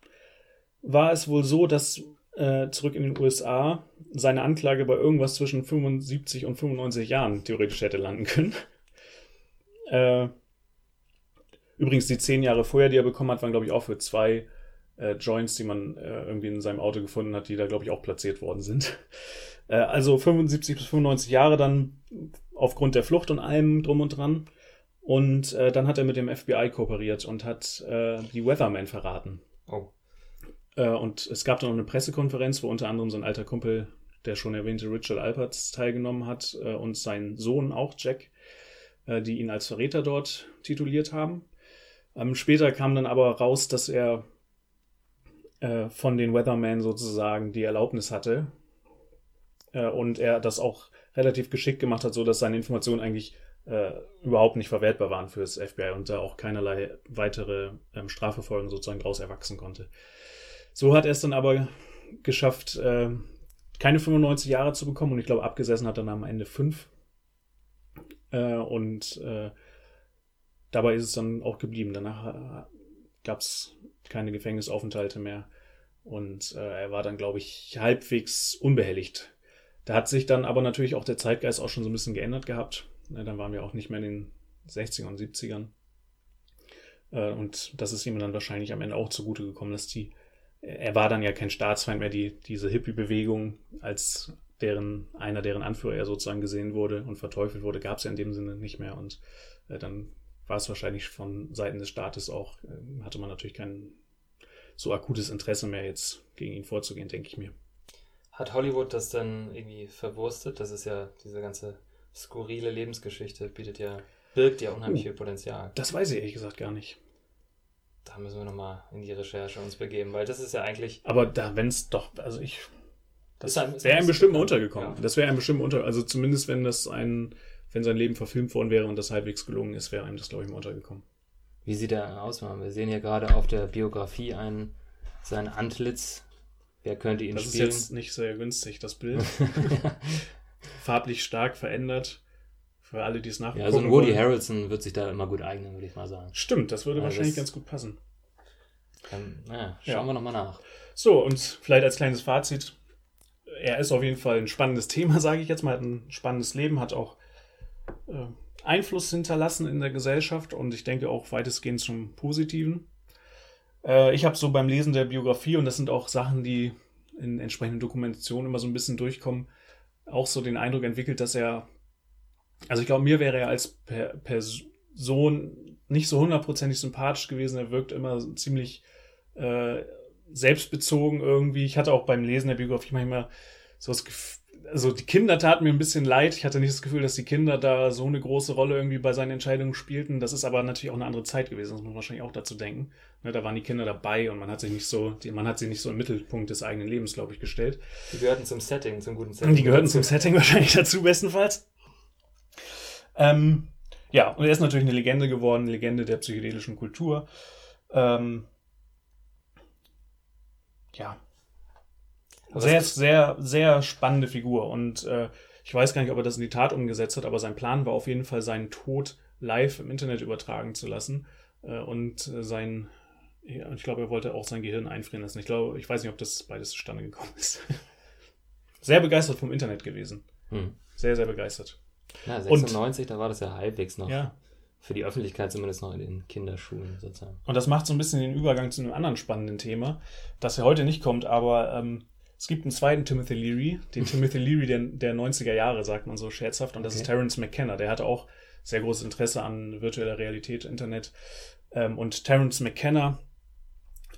war es wohl so, dass äh, zurück in den USA seine Anklage bei irgendwas zwischen 75 und 95 Jahren theoretisch hätte landen können. Übrigens, die zehn Jahre vorher, die er bekommen hat, waren, glaube ich, auch für zwei äh, Joints, die man äh, irgendwie in seinem Auto gefunden hat, die da, glaube ich, auch platziert worden sind. Äh, also 75 bis 95 Jahre dann aufgrund der Flucht und allem drum und dran. Und äh, dann hat er mit dem FBI kooperiert und hat äh, die Weatherman verraten. Oh. Äh, und es gab dann noch eine Pressekonferenz, wo unter anderem so ein alter Kumpel, der schon erwähnte Richard Alperts, teilgenommen hat und sein Sohn auch, Jack, die ihn als Verräter dort tituliert haben. Ähm, später kam dann aber raus, dass er äh, von den Weathermen sozusagen die Erlaubnis hatte äh, und er das auch relativ geschickt gemacht hat, so dass seine Informationen eigentlich äh, überhaupt nicht verwertbar waren für das FBI und da auch keinerlei weitere ähm, Strafverfolgung sozusagen daraus erwachsen konnte. So hat er es dann aber geschafft, äh, keine 95 Jahre zu bekommen und ich glaube, abgesessen hat er dann am Ende fünf. Äh, und äh, dabei ist es dann auch geblieben. Danach äh, gab es keine Gefängnisaufenthalte mehr und äh, er war dann, glaube ich, halbwegs unbehelligt. Da hat sich dann aber natürlich auch der Zeitgeist auch schon so ein bisschen geändert gehabt. Ja, dann waren wir auch nicht mehr in den 60ern und 70ern. Äh, und das ist ihm dann wahrscheinlich am Ende auch zugute gekommen, dass die, er war dann ja kein Staatsfeind mehr, die, diese Hippie-Bewegung als deren, einer deren Anführer er sozusagen gesehen wurde und verteufelt wurde, gab es ja in dem Sinne nicht mehr. Und äh, dann war es wahrscheinlich von Seiten des Staates auch, äh, hatte man natürlich kein so akutes Interesse mehr, jetzt gegen ihn vorzugehen, denke ich mir. Hat Hollywood das dann irgendwie verwurstet? Das ist ja diese ganze skurrile Lebensgeschichte, bietet ja, birgt ja unheimlich Uh. viel Potenzial. Das weiß ich ehrlich gesagt gar nicht. Da müssen wir nochmal in die Recherche uns begeben, weil das ist ja eigentlich. Aber da, wenn es doch, also ich, das wäre ein einem bestimmt untergekommen. ja. Das wäre einem bestimmt unter, also zumindest wenn das ein, wenn sein Leben verfilmt worden wäre und das halbwegs gelungen ist, wäre einem das, glaube ich, mal untergekommen. Wie sieht er aus? Mann? Wir sehen hier gerade auf der Biografie ein, sein Antlitz. Wer könnte ihn Das ist spielen? jetzt nicht sehr günstig, das Bild. Farblich stark verändert. Für alle, die es nachgucken ja, also ein Woody wollen. Harrelson wird sich da immer gut eignen, würde ich mal sagen. Stimmt, das würde Ja, wahrscheinlich das- ganz gut passen. Ähm, naja, schauen Ja. wir nochmal nach. So, und vielleicht als kleines Fazit. Er ist auf jeden Fall ein spannendes Thema, sage ich jetzt mal. Hat ein spannendes Leben, hat auch äh, Einfluss hinterlassen in der Gesellschaft und ich denke auch weitestgehend zum Positiven. Äh, ich habe so beim Lesen der Biografie, und das sind auch Sachen, die in entsprechenden Dokumentationen immer so ein bisschen durchkommen, auch so den Eindruck entwickelt, dass er, also ich glaube, mir wäre er als per Person nicht so hundertprozentig sympathisch gewesen. Er wirkt immer ziemlich äh, selbstbezogen irgendwie. Ich hatte auch beim Lesen der Biografie manchmal so das Gefühl, also die Kinder taten mir ein bisschen leid. Ich hatte nicht das Gefühl, dass die Kinder da so eine große Rolle irgendwie bei seinen Entscheidungen spielten. Das ist aber natürlich auch eine andere Zeit gewesen. Das muss man wahrscheinlich auch dazu denken. Ne, da waren die Kinder dabei und man hat sich nicht so, die, man hat sie nicht so im Mittelpunkt des eigenen Lebens, glaube ich, gestellt. Die gehörten zum Setting, zum guten Setting. Die gehörten zum Setting wahrscheinlich dazu, bestenfalls. Ähm, ja, und er ist natürlich eine Legende geworden, eine Legende der psychedelischen Kultur. Ähm, ja. Aber Sehr, sehr, sehr spannende Figur. Und äh, ich weiß gar nicht, ob er das in die Tat umgesetzt hat, aber sein Plan war auf jeden Fall, seinen Tod live im Internet übertragen zu lassen. Äh, und äh, sein, ja, ich glaube, er wollte auch sein Gehirn einfrieren lassen. Ich glaube, ich weiß nicht, ob das beides zustande gekommen ist. sehr begeistert vom Internet gewesen. Hm. Sehr, sehr begeistert. Ja, Und- 96, da war das ja halbwegs noch. Ja. Für die Öffentlichkeit zumindest noch in den Kinderschulen sozusagen. Und das macht so ein bisschen den Übergang zu einem anderen spannenden Thema, das ja heute nicht kommt, aber ähm, es gibt einen zweiten Timothy Leary, den Timothy Leary der, der 90er Jahre, sagt man so scherzhaft, und das Okay. ist Terence McKenna. Der hatte auch sehr großes Interesse an virtueller Realität, Internet. Ähm, und Terence McKenna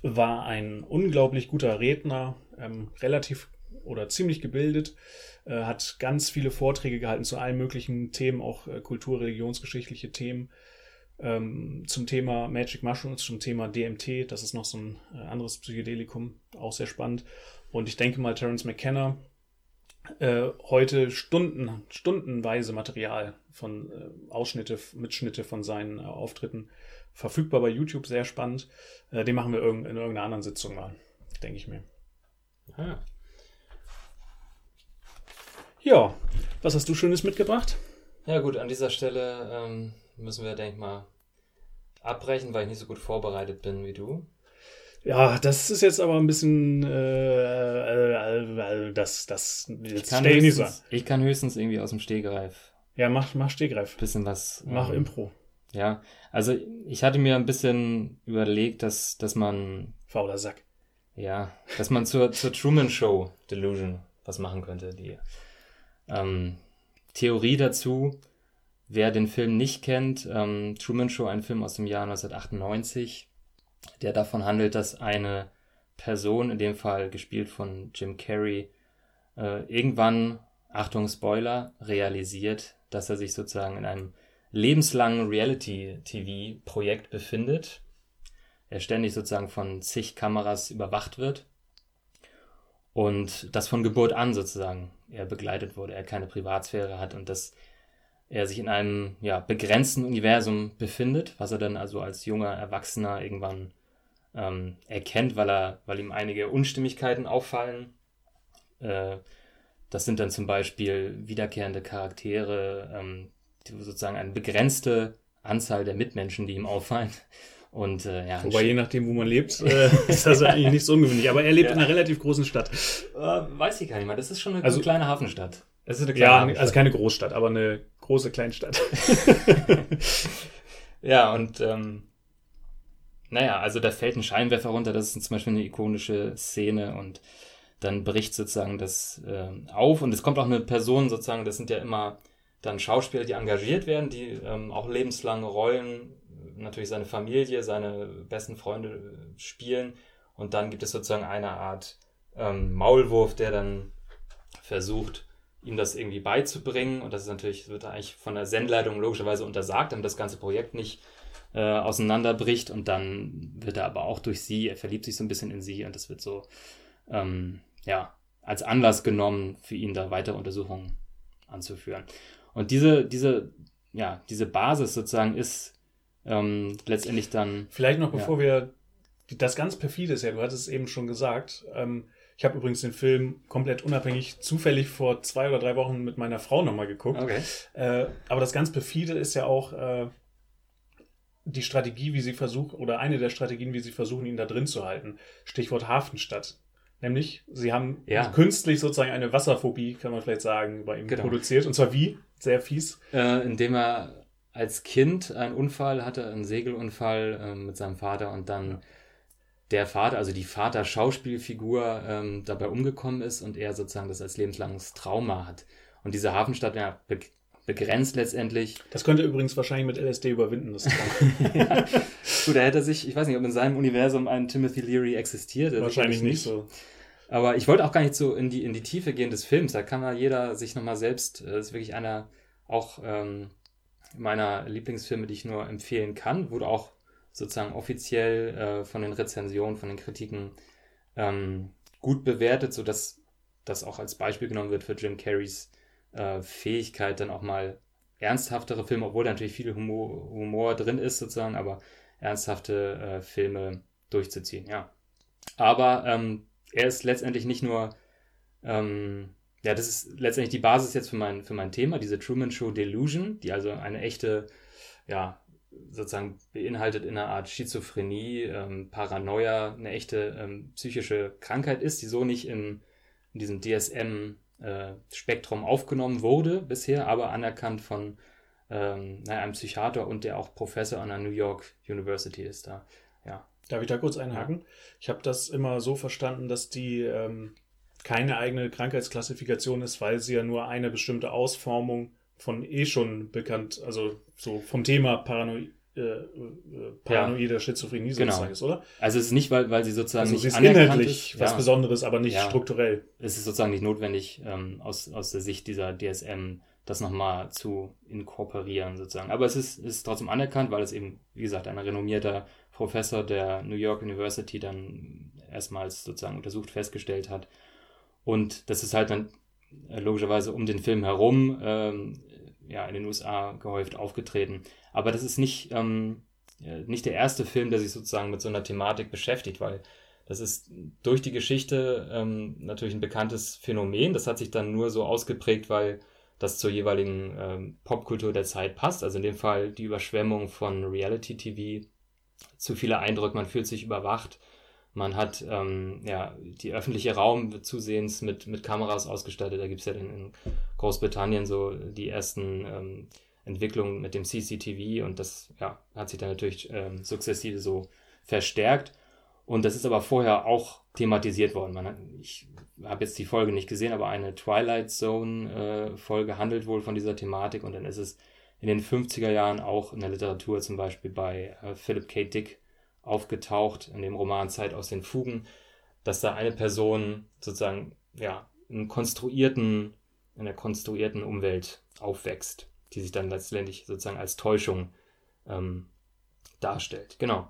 war ein unglaublich guter Redner, ähm, relativ oder ziemlich gebildet, äh, hat ganz viele Vorträge gehalten zu allen möglichen Themen, auch äh, kultur-, religionsgeschichtliche Themen ähm, zum Thema Magic Mushrooms, zum Thema DMT, das ist noch so ein äh, anderes Psychedelikum, auch sehr spannend. Und ich denke mal, Terence McKenna äh, heute Stunden, stundenweise Material von äh, Ausschnitte, Mitschnitte von seinen äh, Auftritten verfügbar bei YouTube, sehr spannend. Äh, den machen wir irgend, in irgendeiner anderen Sitzung mal, denke ich mir. Ah. Ja, was hast du Schönes mitgebracht? Ja gut, an dieser Stelle ähm, müssen wir, denke ich mal, abbrechen, weil ich nicht so gut vorbereitet bin wie du. Ja, das ist jetzt aber ein bisschen äh, äh, äh, das, das ich kann, höchstens, ich kann höchstens irgendwie aus dem Stegreif. Ja, mach, mach Stegreif. Bisschen was. Mach ähm, Impro. Ja, also ich hatte mir ein bisschen überlegt, dass, dass man. Fauler Sack. Ja, dass man zur, zur Truman Show Delusion was machen könnte. Die ähm, Theorie dazu, wer den Film nicht kennt, ähm, Truman Show, ein Film aus dem Jahr 1998, der davon handelt, dass eine Person, in dem Fall gespielt von Jim Carrey, äh, irgendwann, Achtung Spoiler, realisiert, dass er sich sozusagen in einem lebenslangen Reality-TV-Projekt befindet. Er ständig sozusagen von zig Kameras überwacht wird und das von Geburt an sozusagen er begleitet wurde, er keine Privatsphäre hat und dass er sich in einem ja, begrenzten Universum befindet, was er dann also als junger Erwachsener irgendwann ähm, erkennt, weil er, weil ihm einige Unstimmigkeiten auffallen. Äh, das sind dann zum Beispiel wiederkehrende Charaktere, ähm, sozusagen eine begrenzte Anzahl der Mitmenschen, die ihm auffallen. Und, äh, ja, Wobei, je nachdem, wo man lebt, äh, ist das eigentlich nicht so ungewöhnlich. Aber er lebt ja. in einer relativ großen Stadt. Äh, weiß ich gar nicht mal. Das ist schon eine also, kleine Hafenstadt. Es ist eine kleine ja, Hafenstadt. also keine Großstadt, aber eine große Kleinstadt. ja, und ähm, naja, also da fällt ein Scheinwerfer runter. Das ist zum Beispiel eine ikonische Szene und dann bricht sozusagen das äh, auf. Und es kommt auch eine Person sozusagen, das sind ja immer dann Schauspieler, die engagiert werden, die ähm, auch lebenslange Rollen natürlich seine Familie, seine besten Freunde äh, spielen. Und dann gibt es sozusagen eine Art ähm, Maulwurf, der dann versucht, ihm das irgendwie beizubringen. Und das ist natürlich, wird eigentlich von der Sendleitung logischerweise untersagt, damit das ganze Projekt nicht äh, auseinanderbricht. Und dann wird er aber auch durch sie, er verliebt sich so ein bisschen in sie und das wird so, ähm, ja, als Anlass genommen, für ihn da weitere Untersuchungen anzuführen. Und diese, diese, ja, diese Basis sozusagen ist ähm, letztendlich dann. Vielleicht noch, bevor ja. wir. Das ganz perfide ist ja, du hattest es eben schon gesagt. Ähm, ich habe übrigens den Film komplett unabhängig, zufällig vor zwei oder drei Wochen mit meiner Frau nochmal geguckt. Okay. Äh, aber das ganz perfide ist ja auch äh, die Strategie, wie sie versuchen, oder eine der Strategien, wie sie versuchen, ihn da drin zu halten. Stichwort Hafenstadt. Nämlich, sie haben ja. künstlich sozusagen eine Wasserphobie, kann man vielleicht sagen, bei ihm genau. produziert. Und zwar wie? Sehr fies. Äh, indem er als Kind einen Unfall hatte, einen Segelunfall äh, mit seinem Vater und dann der Vater, also die Vater-Schauspielfigur, ähm, dabei umgekommen ist und er sozusagen das als lebenslanges Trauma hat. Und diese Hafenstadt ja, be begrenzt letztendlich. Das könnte übrigens wahrscheinlich mit LSD überwinden, das ja. Gut, da hätte er sich, ich weiß nicht, ob in seinem Universum ein Timothy Leary existiert. Wahrscheinlich nicht so. Aber ich wollte auch gar nicht so in die, in die Tiefe gehen des Films. Da kann mal jeder sich nochmal selbst, äh, das ist wirklich einer auch ähm, meiner Lieblingsfilme, die ich nur empfehlen kann, wurde auch sozusagen offiziell äh, von den Rezensionen, von den Kritiken ähm, gut bewertet, sodass das auch als Beispiel genommen wird für Jim Carreys äh, Fähigkeit, dann auch mal ernsthaftere Filme, obwohl da natürlich viel Humor, Humor drin ist sozusagen, aber ernsthafte äh, Filme durchzuziehen, ja. Aber ähm, er ist letztendlich nicht nur ähm, ja, das ist letztendlich die Basis jetzt für mein, für mein Thema, diese Truman Show Delusion, die also eine echte, ja, sozusagen beinhaltet in einer Art Schizophrenie, ähm, Paranoia, eine echte ähm, psychische Krankheit ist, die so nicht in, in diesem DSM-Spektrum äh, aufgenommen wurde bisher, aber anerkannt von ähm, einem Psychiater und der auch Professor an der New York University ist da. Ja. Darf ich da kurz einhaken? Ja. Ich habe das immer so verstanden, dass die ähm, keine eigene Krankheitsklassifikation ist, weil sie ja nur eine bestimmte Ausformung von eh schon bekannt, also so vom Thema Paranoid, äh, äh, paranoide ja. Schizophrenie genau. sozusagen ist, oder? Also es ist nicht, weil, weil sie sozusagen also nicht sie ist inhaltlich ist. was ja. Besonderes, aber nicht ja. strukturell. Es ist sozusagen nicht notwendig, ähm, aus, aus der Sicht dieser DSM das nochmal zu inkorporieren sozusagen. Aber es ist, ist trotzdem anerkannt, weil es eben, wie gesagt, ein renommierter Professor der New York University dann erstmals sozusagen untersucht festgestellt hat, und das ist halt dann logischerweise um den Film herum ähm, ja, in den USA gehäuft aufgetreten. Aber das ist nicht, ähm, nicht der erste Film, der sich sozusagen mit so einer Thematik beschäftigt, weil das ist durch die Geschichte ähm, natürlich ein bekanntes Phänomen. Das hat sich dann nur so ausgeprägt, weil das zur jeweiligen ähm, Popkultur der Zeit passt. Also in dem Fall die Überschwemmung von Reality TV, zu viele Eindrücke, man fühlt sich überwacht. Man hat ähm, ja, die öffentliche Raum zusehends mit, mit Kameras ausgestattet. Da gibt es ja in, in, Großbritannien so die ersten ähm, Entwicklungen mit dem CCTV und das ja, hat sich dann natürlich ähm, sukzessive so verstärkt. Und das ist aber vorher auch thematisiert worden. Man hat, ich habe jetzt die Folge nicht gesehen, aber eine Twilight Zone äh, handelt wohl von dieser Thematik und dann ist es in den 50er Jahren auch in der Literatur zum Beispiel bei äh, Philip K. Dick aufgetaucht, in dem Roman Zeit aus den Fugen, dass da eine Person sozusagen ja, in konstruierten, in der konstruierten Umwelt aufwächst, die sich dann letztendlich sozusagen als Täuschung ähm, darstellt. Genau.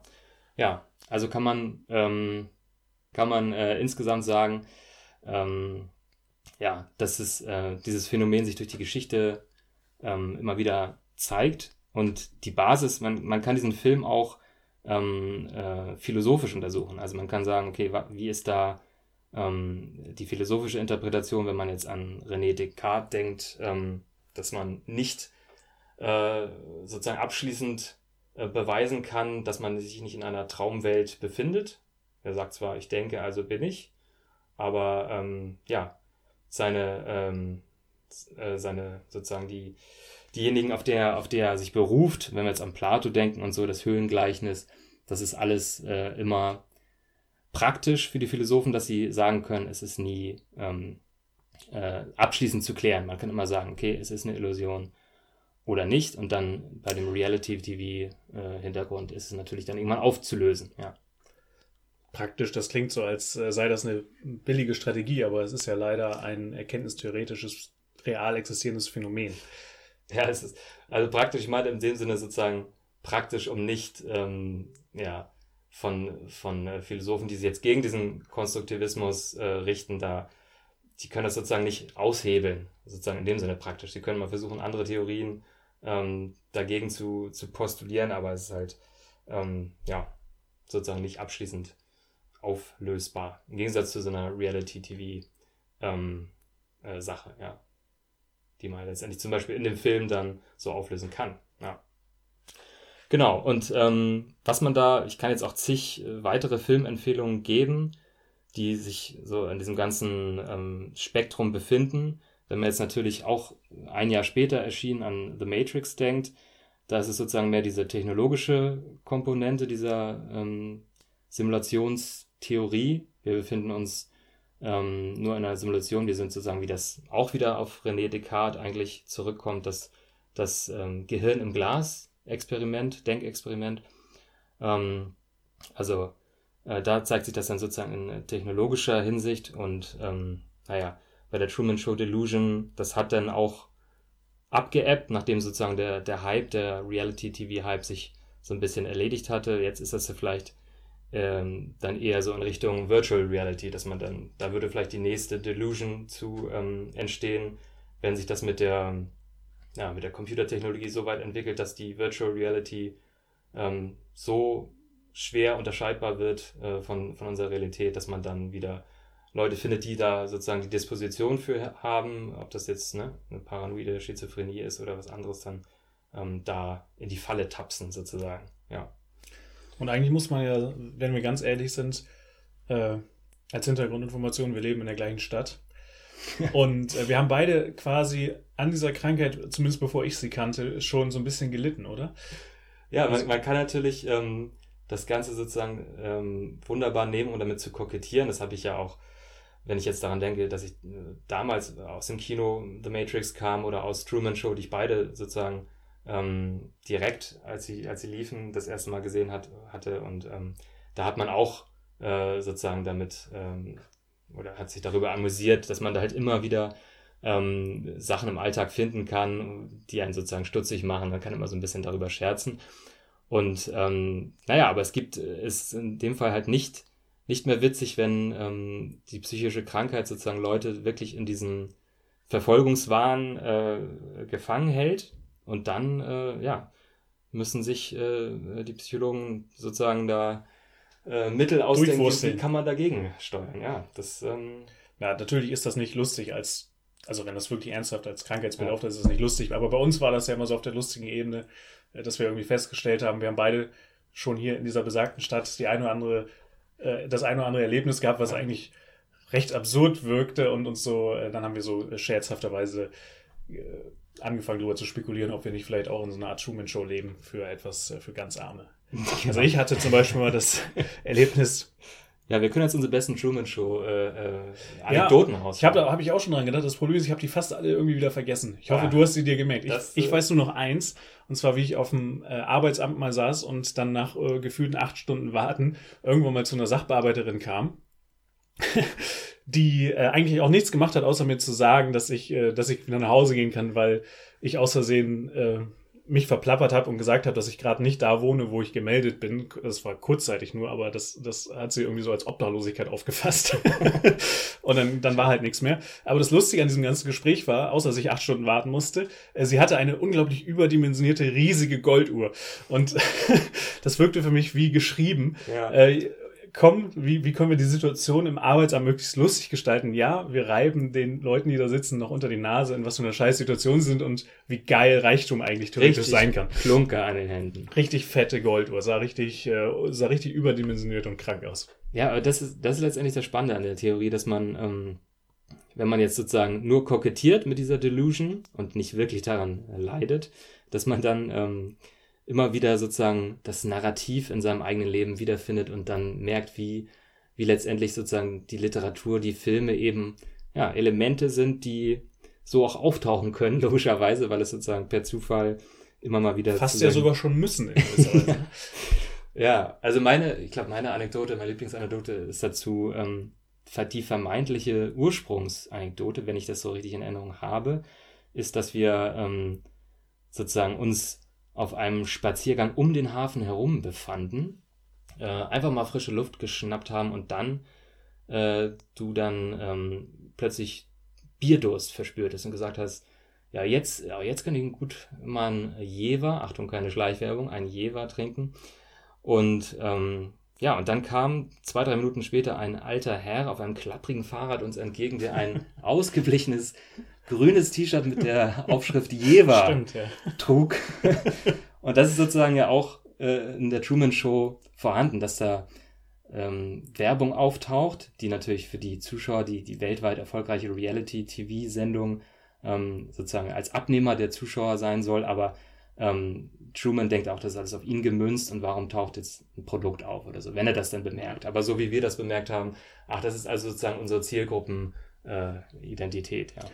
Ja, also kann man, ähm, kann man äh, insgesamt sagen, ähm, ja, dass es, äh, dieses Phänomen sich durch die Geschichte ähm, immer wieder zeigt und die Basis, man, man kann diesen Film auch ähm, äh, philosophisch untersuchen. Also man kann sagen, okay, wie ist da ähm, die philosophische Interpretation, wenn man jetzt an René Descartes denkt, ähm, dass man nicht äh, sozusagen abschließend äh, beweisen kann, dass man sich nicht in einer Traumwelt befindet. Er sagt zwar, ich denke, also bin ich, aber ähm, ja, seine, ähm, äh, seine sozusagen die diejenigen, auf der, auf der er sich beruft, wenn wir jetzt an Plato denken und so, das Höhlengleichnis, das ist alles äh, immer praktisch für die Philosophen, dass sie sagen können, es ist nie ähm, äh, abschließend zu klären. Man kann immer sagen, okay, es ist eine Illusion oder nicht. Und dann bei dem Reality-TV-Hintergrund äh, ist es natürlich dann irgendwann aufzulösen, ja. Praktisch, das klingt so, als äh, sei das eine billige Strategie, aber es ist ja leider ein erkenntnistheoretisches, real existierendes Phänomen. Ja, es ist, also praktisch, ich meine in dem Sinne sozusagen praktisch, um nicht, ähm, ja, von, von äh, Philosophen, die sich jetzt gegen diesen Konstruktivismus äh, richten, da, die können das sozusagen nicht aushebeln, sozusagen in dem Sinne praktisch. Sie können mal versuchen, andere Theorien ähm, dagegen zu, zu postulieren, aber es ist halt, ähm, ja, sozusagen nicht abschließend auflösbar. Im Gegensatz zu so einer Reality-TV-Sache, ähm, äh, ja die man letztendlich zum Beispiel in dem Film dann so auflösen kann. Ja. Genau, und ähm, was man da, ich kann jetzt auch zig äh, weitere Filmempfehlungen geben, die sich so in diesem ganzen ähm, Spektrum befinden. Wenn man jetzt natürlich auch ein Jahr später erschienen an The Matrix denkt, da ist es sozusagen mehr diese technologische Komponente dieser ähm, Simulationstheorie. Wir befinden uns ähm, nur in einer Simulation. Wir sind sozusagen, wie das auch wieder auf René Descartes eigentlich zurückkommt, dass das ähm, Gehirn im Glas Experiment, Denkexperiment. Ähm, also äh, da zeigt sich das dann sozusagen in technologischer Hinsicht und ähm, naja, bei der Truman Show Delusion, das hat dann auch abgeebbt, nachdem sozusagen der, der Hype, der Reality-TV-Hype sich so ein bisschen erledigt hatte. Jetzt ist das ja vielleicht ähm, dann eher so in Richtung Virtual Reality, dass man dann, da würde vielleicht die nächste Delusion zu ähm, entstehen, wenn sich das mit der, ja, mit der Computertechnologie so weit entwickelt, dass die Virtual Reality ähm, so schwer unterscheidbar wird äh, von, von unserer Realität, dass man dann wieder Leute findet, die da sozusagen die Disposition für haben, ob das jetzt ne, eine paranoide Schizophrenie ist oder was anderes, dann ähm, da in die Falle tapsen sozusagen. Ja. Und eigentlich muss man ja, wenn wir ganz ehrlich sind, äh, als Hintergrundinformation, wir leben in der gleichen Stadt. Und äh, wir haben beide quasi an dieser Krankheit, zumindest bevor ich sie kannte, schon so ein bisschen gelitten, oder? Ja, man, man kann natürlich ähm, das Ganze sozusagen ähm, wunderbar nehmen, um damit zu kokettieren. Das habe ich ja auch, wenn ich jetzt daran denke, dass ich äh, damals aus dem Kino The Matrix kam oder aus Truman Show, die ich beide sozusagen ähm, direkt, als sie, als sie liefen, das erste Mal gesehen hat, hatte. Und ähm, da hat man auch äh, sozusagen damit ähm, oder hat sich darüber amüsiert, dass man da halt immer wieder ähm, Sachen im Alltag finden kann, die einen sozusagen stutzig machen. Man kann immer so ein bisschen darüber scherzen. Und ähm, naja, aber es gibt, ist in dem Fall halt nicht, nicht mehr witzig, wenn ähm, die psychische Krankheit sozusagen Leute wirklich in diesen Verfolgungswahn äh, gefangen hält und dann, äh, ja, müssen sich äh, die Psychologen sozusagen da äh, Mittel ausdenken, wie kann man dagegen steuern. Ja, das. Ähm, ja, natürlich ist das nicht lustig als also wenn das wirklich ernsthaft als Krankheitsbild ja. auftritt, ist es nicht lustig. Aber bei uns war das ja immer so auf der lustigen Ebene, äh, dass wir irgendwie festgestellt haben, wir haben beide schon hier in dieser besagten Stadt die eine oder andere, äh, das eine oder andere Erlebnis gehabt, was eigentlich recht absurd wirkte und uns so, äh, dann haben wir so scherzhafterweise angefangen darüber zu spekulieren, ob wir nicht vielleicht auch in so einer Art Truman-Show leben für etwas, für ganz Arme. Also ich hatte zum Beispiel mal das Erlebnis, ja, wir können jetzt unsere besten Truman Show äh, äh, Anekdoten ja. Ich habe da habe ich auch schon dran gedacht. Das Problem ist, ich habe die fast alle irgendwie wieder vergessen. Ich hoffe, ja, du hast sie dir gemerkt. Ich, ich, äh, weiß nur noch eins, und zwar wie ich auf dem äh, Arbeitsamt mal saß und dann nach äh, gefühlten acht Stunden Warten irgendwann mal zu einer Sachbearbeiterin kam. Die äh, eigentlich auch nichts gemacht hat, außer mir zu sagen, dass ich, äh, dass ich wieder nach Hause gehen kann, weil ich aus Versehen äh, mich verplappert habe und gesagt habe, dass ich gerade nicht da wohne, wo ich gemeldet bin. Das war kurzzeitig nur, aber das, das hat sie irgendwie so als Obdachlosigkeit aufgefasst. und dann, dann war halt nichts mehr. Aber das Lustige an diesem ganzen Gespräch war, außer dass ich acht Stunden warten musste, äh, sie hatte eine unglaublich überdimensionierte, riesige Golduhr. Und das wirkte für mich wie geschrieben. Ja. Komm, wie, wie können wir die Situation im Arbeitsamt möglichst lustig gestalten? Ja, wir reiben den Leuten, die da sitzen, noch unter die Nase, in was für einer scheiß Situation sie sind und wie geil Reichtum eigentlich theoretisch richtig sein kann. Klunker an den Händen. Richtig fette Golduhr, sah richtig, äh, sah richtig überdimensioniert und krank aus. Ja, aber das ist, das ist letztendlich das Spannende an der Theorie, dass man, ähm, wenn man jetzt sozusagen nur kokettiert mit dieser Delusion und nicht wirklich daran leidet, dass man dann ähm, immer wieder sozusagen das Narrativ in seinem eigenen Leben wiederfindet und dann merkt, wie, wie letztendlich sozusagen die Literatur, die Filme eben ja, Elemente sind, die so auch auftauchen können, logischerweise, weil es sozusagen per Zufall immer mal wieder. Fast ja sogar schon müssen. ja, also meine, ich glaube, meine Anekdote, meine Lieblingsanekdote ist dazu ähm, die vermeintliche Ursprungsanekdote, wenn ich das so richtig in Erinnerung habe, ist, dass wir ähm, sozusagen uns auf einem Spaziergang um den Hafen herum befanden, äh, einfach mal frische Luft geschnappt haben und dann äh, du dann ähm, plötzlich Bierdurst verspürtest und gesagt hast, ja, jetzt, ja, jetzt kann ich gut mal ein Jever, Achtung, keine Schleichwerbung, ein Jever trinken. Und ähm, ja, und dann kam zwei, drei Minuten später ein alter Herr auf einem klapprigen Fahrrad uns entgegen, der ein ausgeblichenes grünes T-Shirt mit der Aufschrift Jever Stimmt, ja. trug. Und das ist sozusagen ja auch äh, in der Truman Show vorhanden, dass da ähm, Werbung auftaucht, die natürlich für die Zuschauer, die, die weltweit erfolgreiche Reality-TV-Sendung ähm, sozusagen als Abnehmer der Zuschauer sein soll, aber ähm, Truman denkt auch, das ist alles auf ihn gemünzt und warum taucht jetzt ein Produkt auf oder so, wenn er das dann bemerkt. Aber so wie wir das bemerkt haben, ach, das ist also sozusagen unsere Zielgruppenidentität, äh, ja.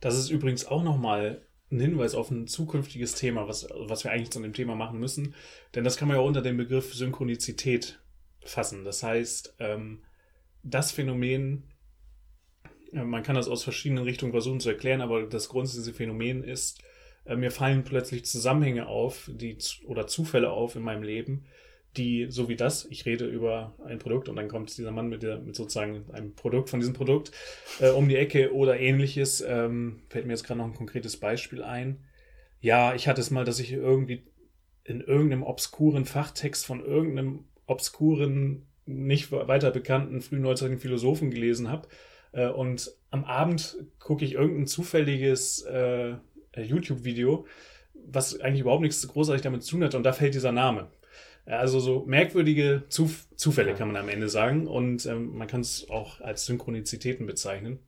Das ist übrigens auch nochmal ein Hinweis auf ein zukünftiges Thema, was, was wir eigentlich zu dem Thema machen müssen. Denn das kann man ja unter dem Begriff Synchronizität fassen. Das heißt, ähm, das Phänomen, äh, man kann das aus verschiedenen Richtungen versuchen zu erklären, aber das grundsätzliche Phänomen ist, äh, mir fallen plötzlich Zusammenhänge auf, die oder Zufälle auf in meinem Leben, die, so wie das, ich rede über ein Produkt und dann kommt dieser Mann mit, der, mit sozusagen einem Produkt von diesem Produkt äh, um die Ecke oder ähnliches. Ähm, fällt mir jetzt gerade noch ein konkretes Beispiel ein. Ja, ich hatte es mal, dass ich irgendwie in irgendeinem obskuren Fachtext von irgendeinem obskuren, nicht weiter bekannten frühneuzeitlichen Philosophen gelesen habe. Äh, und am Abend gucke ich irgendein zufälliges äh, YouTube-Video, was eigentlich überhaupt nichts großartig damit zu tun hat, und da fällt dieser Name. Also so merkwürdige Zuf Zufälle kann man am Ende sagen und ähm, man kann es auch als Synchronizitäten bezeichnen.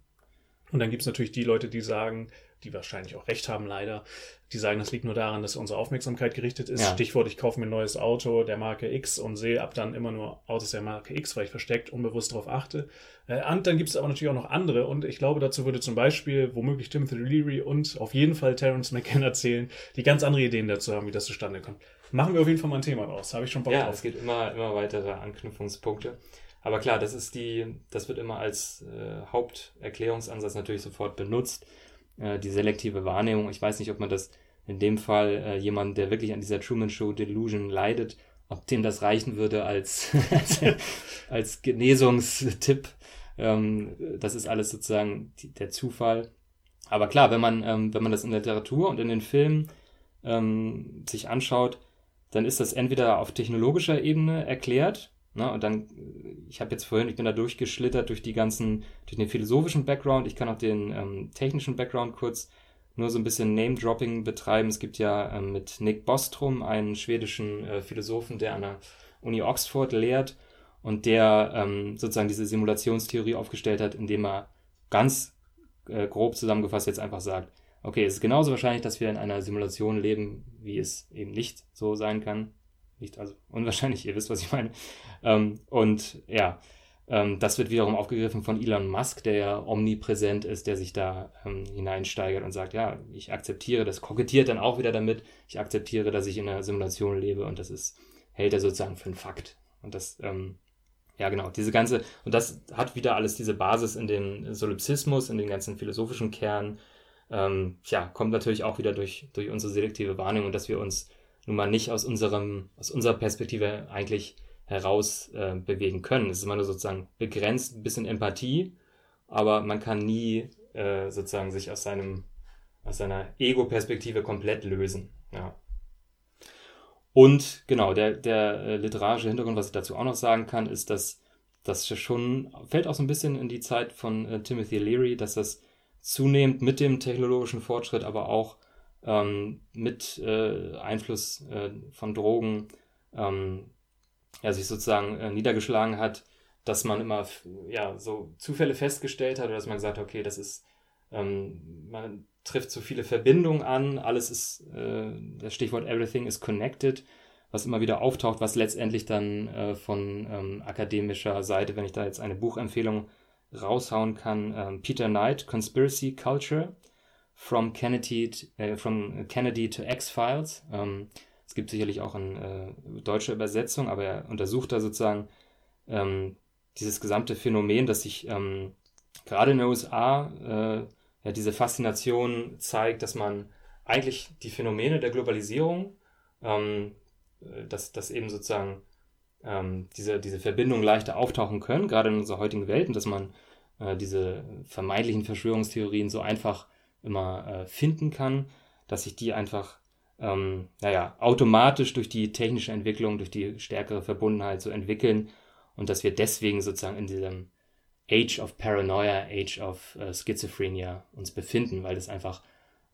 Und dann gibt es natürlich die Leute, die sagen, die wahrscheinlich auch recht haben leider, die sagen, das liegt nur daran, dass unsere Aufmerksamkeit gerichtet ist. Ja. Stichwort, ich kaufe mir ein neues Auto der Marke X und sehe ab dann immer nur Autos der Marke X, weil ich versteckt unbewusst darauf achte. Äh, und dann gibt es aber natürlich auch noch andere und ich glaube, dazu würde zum Beispiel womöglich Timothy Leary und auf jeden Fall Terence McKenna erzählen, die ganz andere Ideen dazu haben, wie das zustande kommt. Machen wir auf jeden Fall mal ein Thema raus. Habe ich schon Bock ja, drauf. Ja, es gibt immer, immer weitere Anknüpfungspunkte. Aber klar, das ist die, das wird immer als äh, Haupterklärungsansatz natürlich sofort benutzt. Äh, die selektive Wahrnehmung. Ich weiß nicht, ob man das in dem Fall äh, jemand, der wirklich an dieser Truman Show Delusion leidet, ob dem das reichen würde als, als, als Genesungstipp. Ähm, das ist alles sozusagen die, der Zufall. Aber klar, wenn man, ähm, wenn man das in der Literatur und in den Filmen ähm, sich anschaut, dann ist das entweder auf technologischer Ebene erklärt, Ne? Und dann, ich habe jetzt vorhin, ich bin da durchgeschlittert durch die ganzen, durch den philosophischen Background. Ich kann auch den ähm, technischen Background kurz nur so ein bisschen Name-Dropping betreiben. Es gibt ja ähm, mit Nick Bostrom einen schwedischen äh, Philosophen, der an der Uni Oxford lehrt und der ähm, sozusagen diese Simulationstheorie aufgestellt hat, indem er ganz äh, grob zusammengefasst jetzt einfach sagt, okay, es ist genauso wahrscheinlich, dass wir in einer Simulation leben, wie es eben nicht so sein kann. Nicht, also unwahrscheinlich, ihr wisst, was ich meine. Ähm, und ja, ähm, das wird wiederum aufgegriffen von Elon Musk, der ja omnipräsent ist, der sich da ähm, hineinsteigert und sagt, ja, ich akzeptiere das, kokettiert dann auch wieder damit, ich akzeptiere, dass ich in einer Simulation lebe und das ist, hält er sozusagen für einen Fakt. Und das, ähm, ja genau, diese ganze, und das hat wieder alles diese Basis in den Solipsismus, in den ganzen philosophischen Kern, ähm, ja, kommt natürlich auch wieder durch, durch unsere selektive Wahrnehmung, dass wir uns nun mal nicht aus unserem, aus unserer Perspektive eigentlich heraus äh, bewegen können. Es ist immer nur sozusagen begrenzt, ein bisschen Empathie, aber man kann nie äh, sozusagen sich aus seinem, aus seiner Ego-Perspektive komplett lösen. Ja. Und genau, der, der äh, literarische Hintergrund, was ich dazu auch noch sagen kann, ist, dass das schon fällt auch so ein bisschen in die Zeit von äh, Timothy Leary, dass das zunehmend mit dem technologischen Fortschritt, aber auch ähm, mit äh, Einfluss äh, von Drogen ähm, ja, sich sozusagen äh, niedergeschlagen hat, dass man immer ja, so Zufälle festgestellt hat oder dass man gesagt hat, okay, das ist, ähm, man trifft so viele Verbindungen an, alles ist, äh, das Stichwort Everything is connected, was immer wieder auftaucht, was letztendlich dann äh, von ähm, akademischer Seite, wenn ich da jetzt eine Buchempfehlung raushauen kann, ähm, Peter Knight, Conspiracy Culture, From Kennedy, äh, from Kennedy to X-Files. Ähm, es gibt sicherlich auch eine äh, deutsche Übersetzung, aber er untersucht da sozusagen ähm, dieses gesamte Phänomen, dass sich ähm, gerade in den USA äh, ja, diese Faszination zeigt, dass man eigentlich die Phänomene der Globalisierung, ähm, äh, dass, dass eben sozusagen ähm, diese, diese Verbindungen leichter auftauchen können, gerade in unserer heutigen Welt, und dass man äh, diese vermeintlichen Verschwörungstheorien so einfach immer äh, finden kann, dass sich die einfach, ähm, naja, automatisch durch die technische Entwicklung, durch die stärkere Verbundenheit so entwickeln und dass wir deswegen sozusagen in diesem Age of Paranoia, Age of äh, Schizophrenia uns befinden, weil das einfach,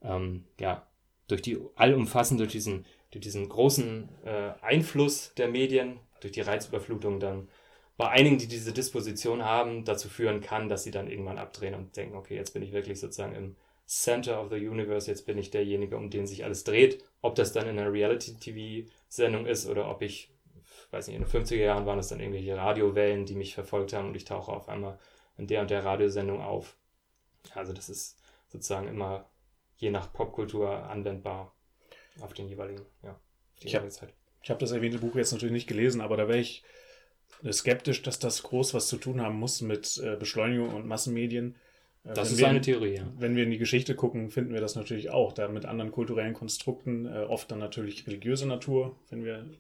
ähm, ja, durch die allumfassend, durch diesen, durch diesen großen äh, Einfluss der Medien, durch die Reizüberflutung dann bei einigen, die diese Disposition haben, dazu führen kann, dass sie dann irgendwann abdrehen und denken, okay, jetzt bin ich wirklich sozusagen im Center of the Universe, jetzt bin ich derjenige, um den sich alles dreht. Ob das dann in einer Reality-TV-Sendung ist oder ob ich, weiß nicht, in den 50er Jahren waren es dann irgendwelche Radiowellen, die mich verfolgt haben und ich tauche auf einmal in der und der Radiosendung auf. Also das ist sozusagen immer je nach Popkultur anwendbar auf den jeweiligen, ja, die ich habe hab das erwähnte Buch jetzt natürlich nicht gelesen, aber da wäre ich skeptisch, dass das groß was zu tun haben muss mit äh, Beschleunigung und Massenmedien das ist eine Theorie, ja. Wenn wir in die Geschichte gucken, finden wir das natürlich auch. Da mit anderen kulturellen Konstrukten, äh, oft dann natürlich religiöse Natur, wenn wir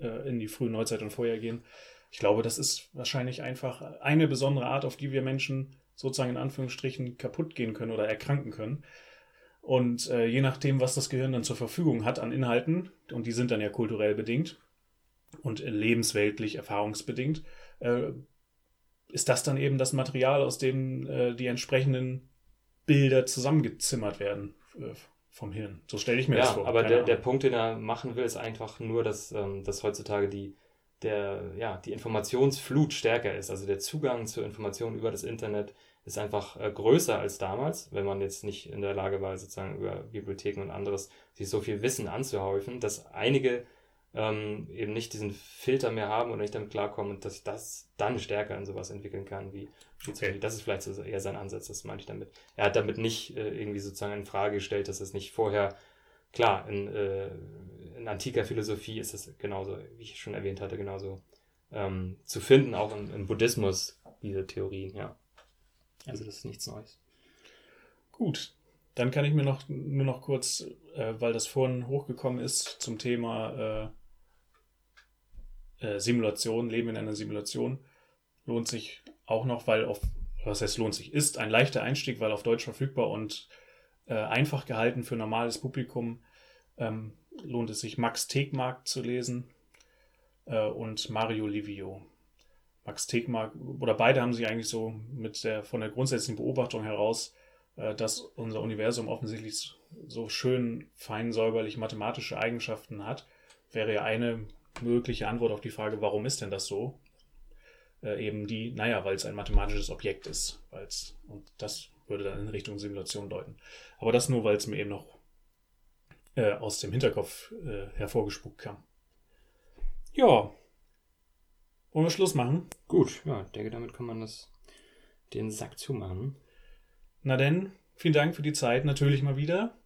äh, in die frühe Neuzeit und vorher gehen. Ich glaube, das ist wahrscheinlich einfach eine besondere Art, auf die wir Menschen sozusagen in Anführungsstrichen kaputt gehen können oder erkranken können. Und äh, je nachdem, was das Gehirn dann zur Verfügung hat an Inhalten, und die sind dann ja kulturell bedingt und lebensweltlich erfahrungsbedingt, äh, ist das dann eben das Material, aus dem äh, die entsprechenden Bilder zusammengezimmert werden äh, vom Hirn. So stelle ich mir ja, das vor. Aber der, der Punkt, den er machen will, ist einfach nur, dass, ähm, dass heutzutage die, der, ja, die Informationsflut stärker ist. Also der Zugang zur Information über das Internet ist einfach äh, größer als damals, wenn man jetzt nicht in der Lage war, sozusagen über Bibliotheken und anderes sich so viel Wissen anzuhäufen, dass einige ähm, eben nicht diesen Filter mehr haben oder nicht damit klarkommen und dass ich das dann stärker in sowas entwickeln kann wie. Okay. Das ist vielleicht so eher sein Ansatz, das meine ich damit. Er hat damit nicht äh, irgendwie sozusagen in Frage gestellt, dass es nicht vorher, klar, in, äh, in antiker Philosophie ist es genauso, wie ich schon erwähnt hatte, genauso ähm, zu finden, auch im, im Buddhismus, diese Theorien, ja. Also das ist nichts Neues. Gut, dann kann ich mir noch nur noch kurz, äh, weil das vorhin hochgekommen ist, zum Thema äh, äh, Simulation, Leben in einer Simulation, lohnt sich auch noch, weil auf, was heißt lohnt sich, ist ein leichter Einstieg, weil auf Deutsch verfügbar und äh, einfach gehalten für normales Publikum, ähm, lohnt es sich Max Tegmark zu lesen. äh, und Mario Livio. Max Tegmark, oder beide haben sich eigentlich so mit der, von der grundsätzlichen Beobachtung heraus, äh, dass unser Universum offensichtlich so schön fein säuberlich mathematische Eigenschaften hat, wäre ja eine mögliche Antwort auf die Frage, warum ist denn das so? Äh, eben die, naja, weil es ein mathematisches Objekt ist. Weil's, und das würde dann in Richtung Simulation deuten. Aber das nur, weil es mir eben noch äh, aus dem Hinterkopf äh, hervorgespuckt kam. Ja. Wollen wir Schluss machen? Gut, ja, ich denke, damit kann man das, den Sack zumachen. Na denn, vielen Dank für die Zeit, natürlich mal wieder.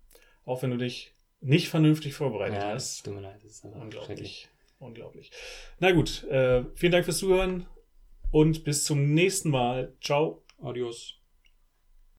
Auch wenn du dich nicht vernünftig vorbereitet Ja, hast. tut mir leid, das ist. Unglaublich. Unglaublich. Na gut, äh, vielen Dank fürs Zuhören und bis zum nächsten Mal. Ciao. Adios.